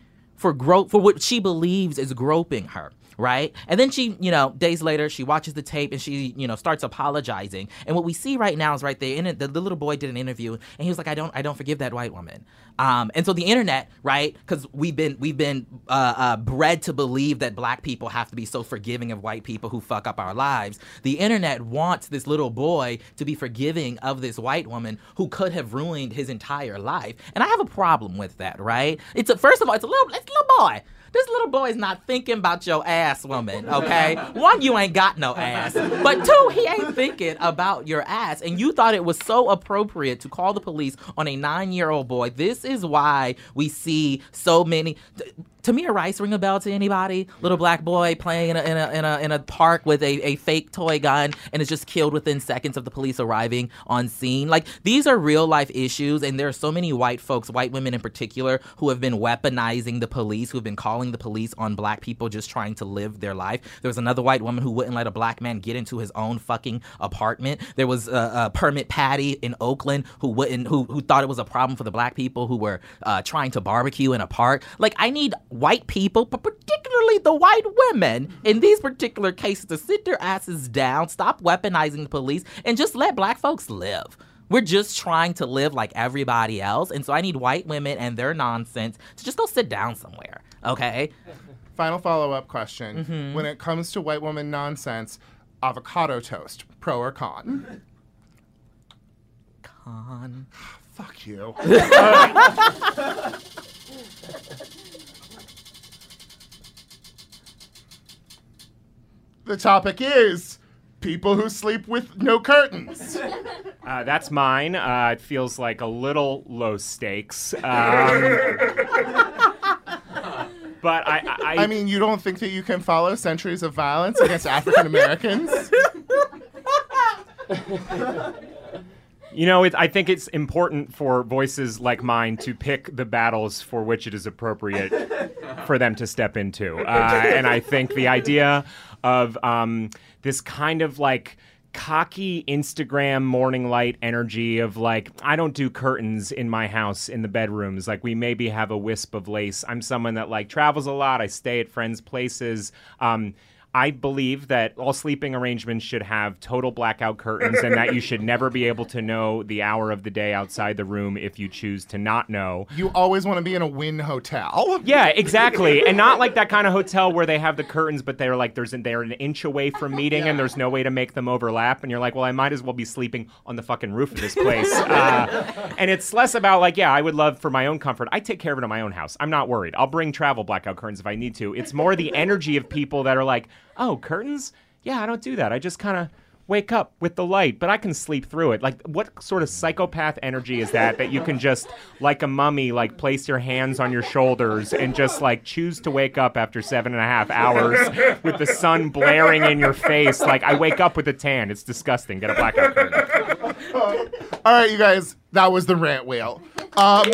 E: for gro- for what she believes is groping her right? And then she you know days later she watches the tape and she you know starts apologizing. And what we see right now is right there in it the, little boy did an interview and he was like i don't i don't forgive that white woman. Um, and so the internet right because we've been we've been uh, uh, bred to believe that black people have to be so forgiving of white people who fuck up our lives. The internet wants this little boy to be forgiving of this white woman who could have ruined his entire life. And i have a problem with that right? It's a first of all it's a little it's a little boy this little boy is not thinking about your ass, woman, okay? One, you ain't got no ass. But two, he ain't thinking about your ass. And you thought it was so appropriate to call the police on a nine year old boy. This is why we see so many. Tamir Rice ring a bell to anybody? Little black boy playing in a, in a, in a, in a park with a, a fake toy gun and is just killed within seconds of the police arriving on scene. Like, these are real life issues, and there are so many white folks, white women in particular, who have been weaponizing the police, who have been calling the police on black people just trying to live their life. There was another white woman who wouldn't let a black man get into his own fucking apartment. There was a, a permit Patty in Oakland who wouldn't, who, who thought it was a problem for the black people who were uh, trying to barbecue in a park. Like, I need white people, but particularly the white women in these particular cases to sit their asses down, stop weaponizing the police, and just let black folks live. We're just trying to live like everybody else. And so I need white women and their nonsense to just go sit down somewhere. Okay? [LAUGHS]
A: Final follow up question. Mm-hmm. When it comes to white woman nonsense, avocado toast, pro or con?
E: Con.
A: Ah, fuck you. [LAUGHS] the topic is people who sleep with no curtains. [LAUGHS]
D: Uh, that's mine. Uh, it feels like a little low stakes. Um, but I, I,
A: I mean, you don't think that you can follow centuries of violence against African Americans?
D: You know, it, I think it's important for voices like mine to pick the battles for which it is appropriate for them to step into. Uh, and I think the idea of um, this kind of like cocky Instagram morning light energy of like, I don't do curtains in my house in the bedrooms. Like, we maybe have a wisp of lace. I'm someone that like travels a lot, I stay at friends' places. Um, I believe that all sleeping arrangements should have total blackout curtains and that you should never be able to know the hour of the day outside the room if you choose to not know.
A: You always want to be in a Wynn hotel.
D: Yeah, exactly. and not like that kind of hotel where they have the curtains, but they're like there's they're an inch away from [LAUGHS] meeting and there's no way to make them overlap. And you're like, well, I might as well be sleeping on the fucking roof of this place. [LAUGHS] Uh, and it's less about like, yeah, I would love for my own comfort. I take care of it in my own house. I'm not worried. I'll bring travel blackout curtains if I need to. It's more the energy of people that are like, oh, curtains? Yeah, I don't do that. I just kind of wake up with the light, but I can sleep through it. Like, what sort of psychopath energy is that that you can just, like a mummy, like place your hands on your shoulders and just like choose to wake up after seven and a half hours with the sun blaring in your face? Like, I wake up with a tan. It's disgusting. Get a blackout curtain.
A: All right, you guys, that was the rant wheel. Um,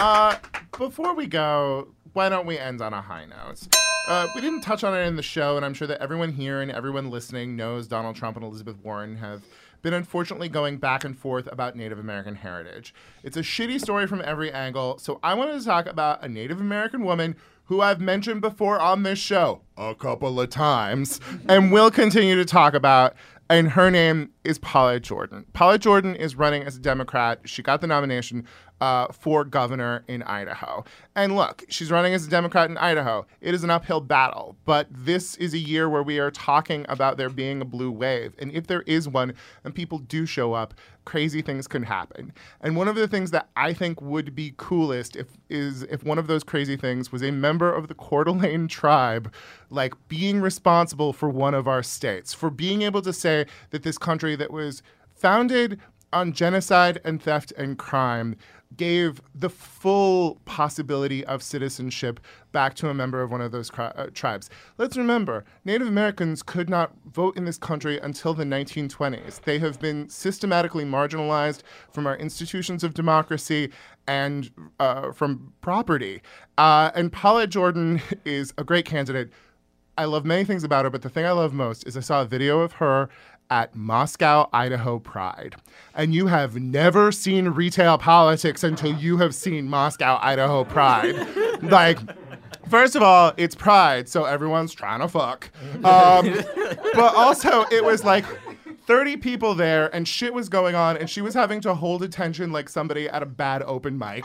A: uh, before we go, why don't we end on a high note? Uh, we didn't touch on it in the show, and I'm sure that everyone here and everyone listening knows Donald Trump and Elizabeth Warren have been unfortunately going back and forth about Native American heritage. It's a shitty story from every angle, so I wanted to talk about a Native American woman who I've mentioned before on this show a couple of times, and will continue to talk about. And her name is Paulette Jordan. Paulette Jordan is running as a Democrat. She got the nomination uh, for governor in Idaho. And look, she's running as a Democrat in Idaho. It is an uphill battle, but this is a year where we are talking about there being a blue wave. And if there is one and people do show up, crazy things can happen. And one of the things that I think would be coolest if is if one of those crazy things was a member of the Coeur d'Alene tribe like being responsible for one of our states, for being able to say that this country that was founded on genocide and theft and crime gave the full possibility of citizenship back to a member of one of those uh, tribes. Let's remember, Native Americans could not vote in this country until the 1920s. They have been systematically marginalized from our institutions of democracy and uh, from property. Uh, and Paulette Jordan is a great candidate. I love many things about her, but the thing I love most is I saw a video of her at Moscow, Idaho Pride. And you have never seen retail politics until you have seen Moscow, Idaho Pride. [LAUGHS] like, First of all, it's Pride, so everyone's trying to fuck. Um, [LAUGHS] but also, it was like 30 people there, and shit was going on, and she was having to hold attention like somebody at a bad open mic.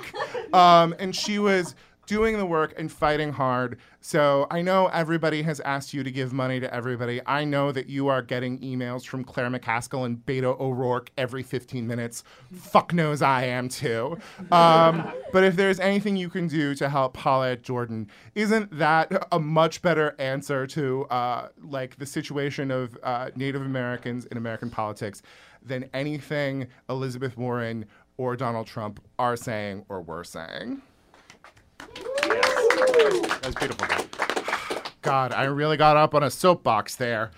A: Um, and she was doing the work and fighting hard. So I know everybody has asked you to give money to everybody. I know that you are getting emails from Claire McCaskill and Beto O'Rourke every 15 minutes. Fuck knows I am too. Um, but if there's anything you can do to help Paulette Jordan, isn't that a much better answer to uh, like the situation of uh, Native Americans in American politics than anything Elizabeth Warren or Donald Trump are saying or were saying?
D: That's beautiful.
A: God, I really got up on a soapbox there.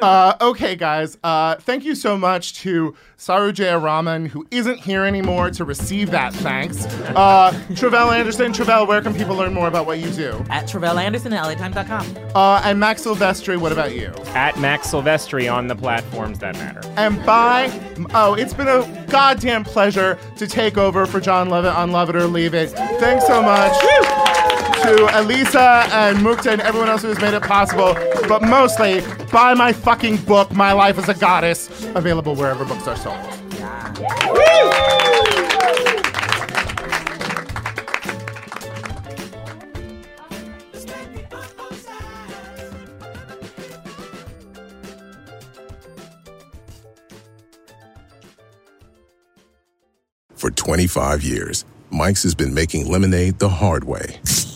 A: Uh, okay, guys, uh, thank you so much to Saru Jayaraman, who isn't here anymore, to receive that thanks. Uh, Tre'vell Anderson, Tre'vell, where can people learn more about what you do?
E: At Tre'vell Anderson at LATimes.com.
A: Uh, and Max Silvestri, what about you?
D: At Max Silvestri on the platforms that matter.
A: And bye. Oh, it's been a goddamn pleasure to take over for Jon Lovett on Lovett or Leave It. Thanks so much. To Elisa and Mukta and everyone else who has made it possible, but mostly buy my fucking book, My Life as a Goddess, available wherever books are sold.
J: For 25 years, Mike's has been making lemonade the hard way. [LAUGHS]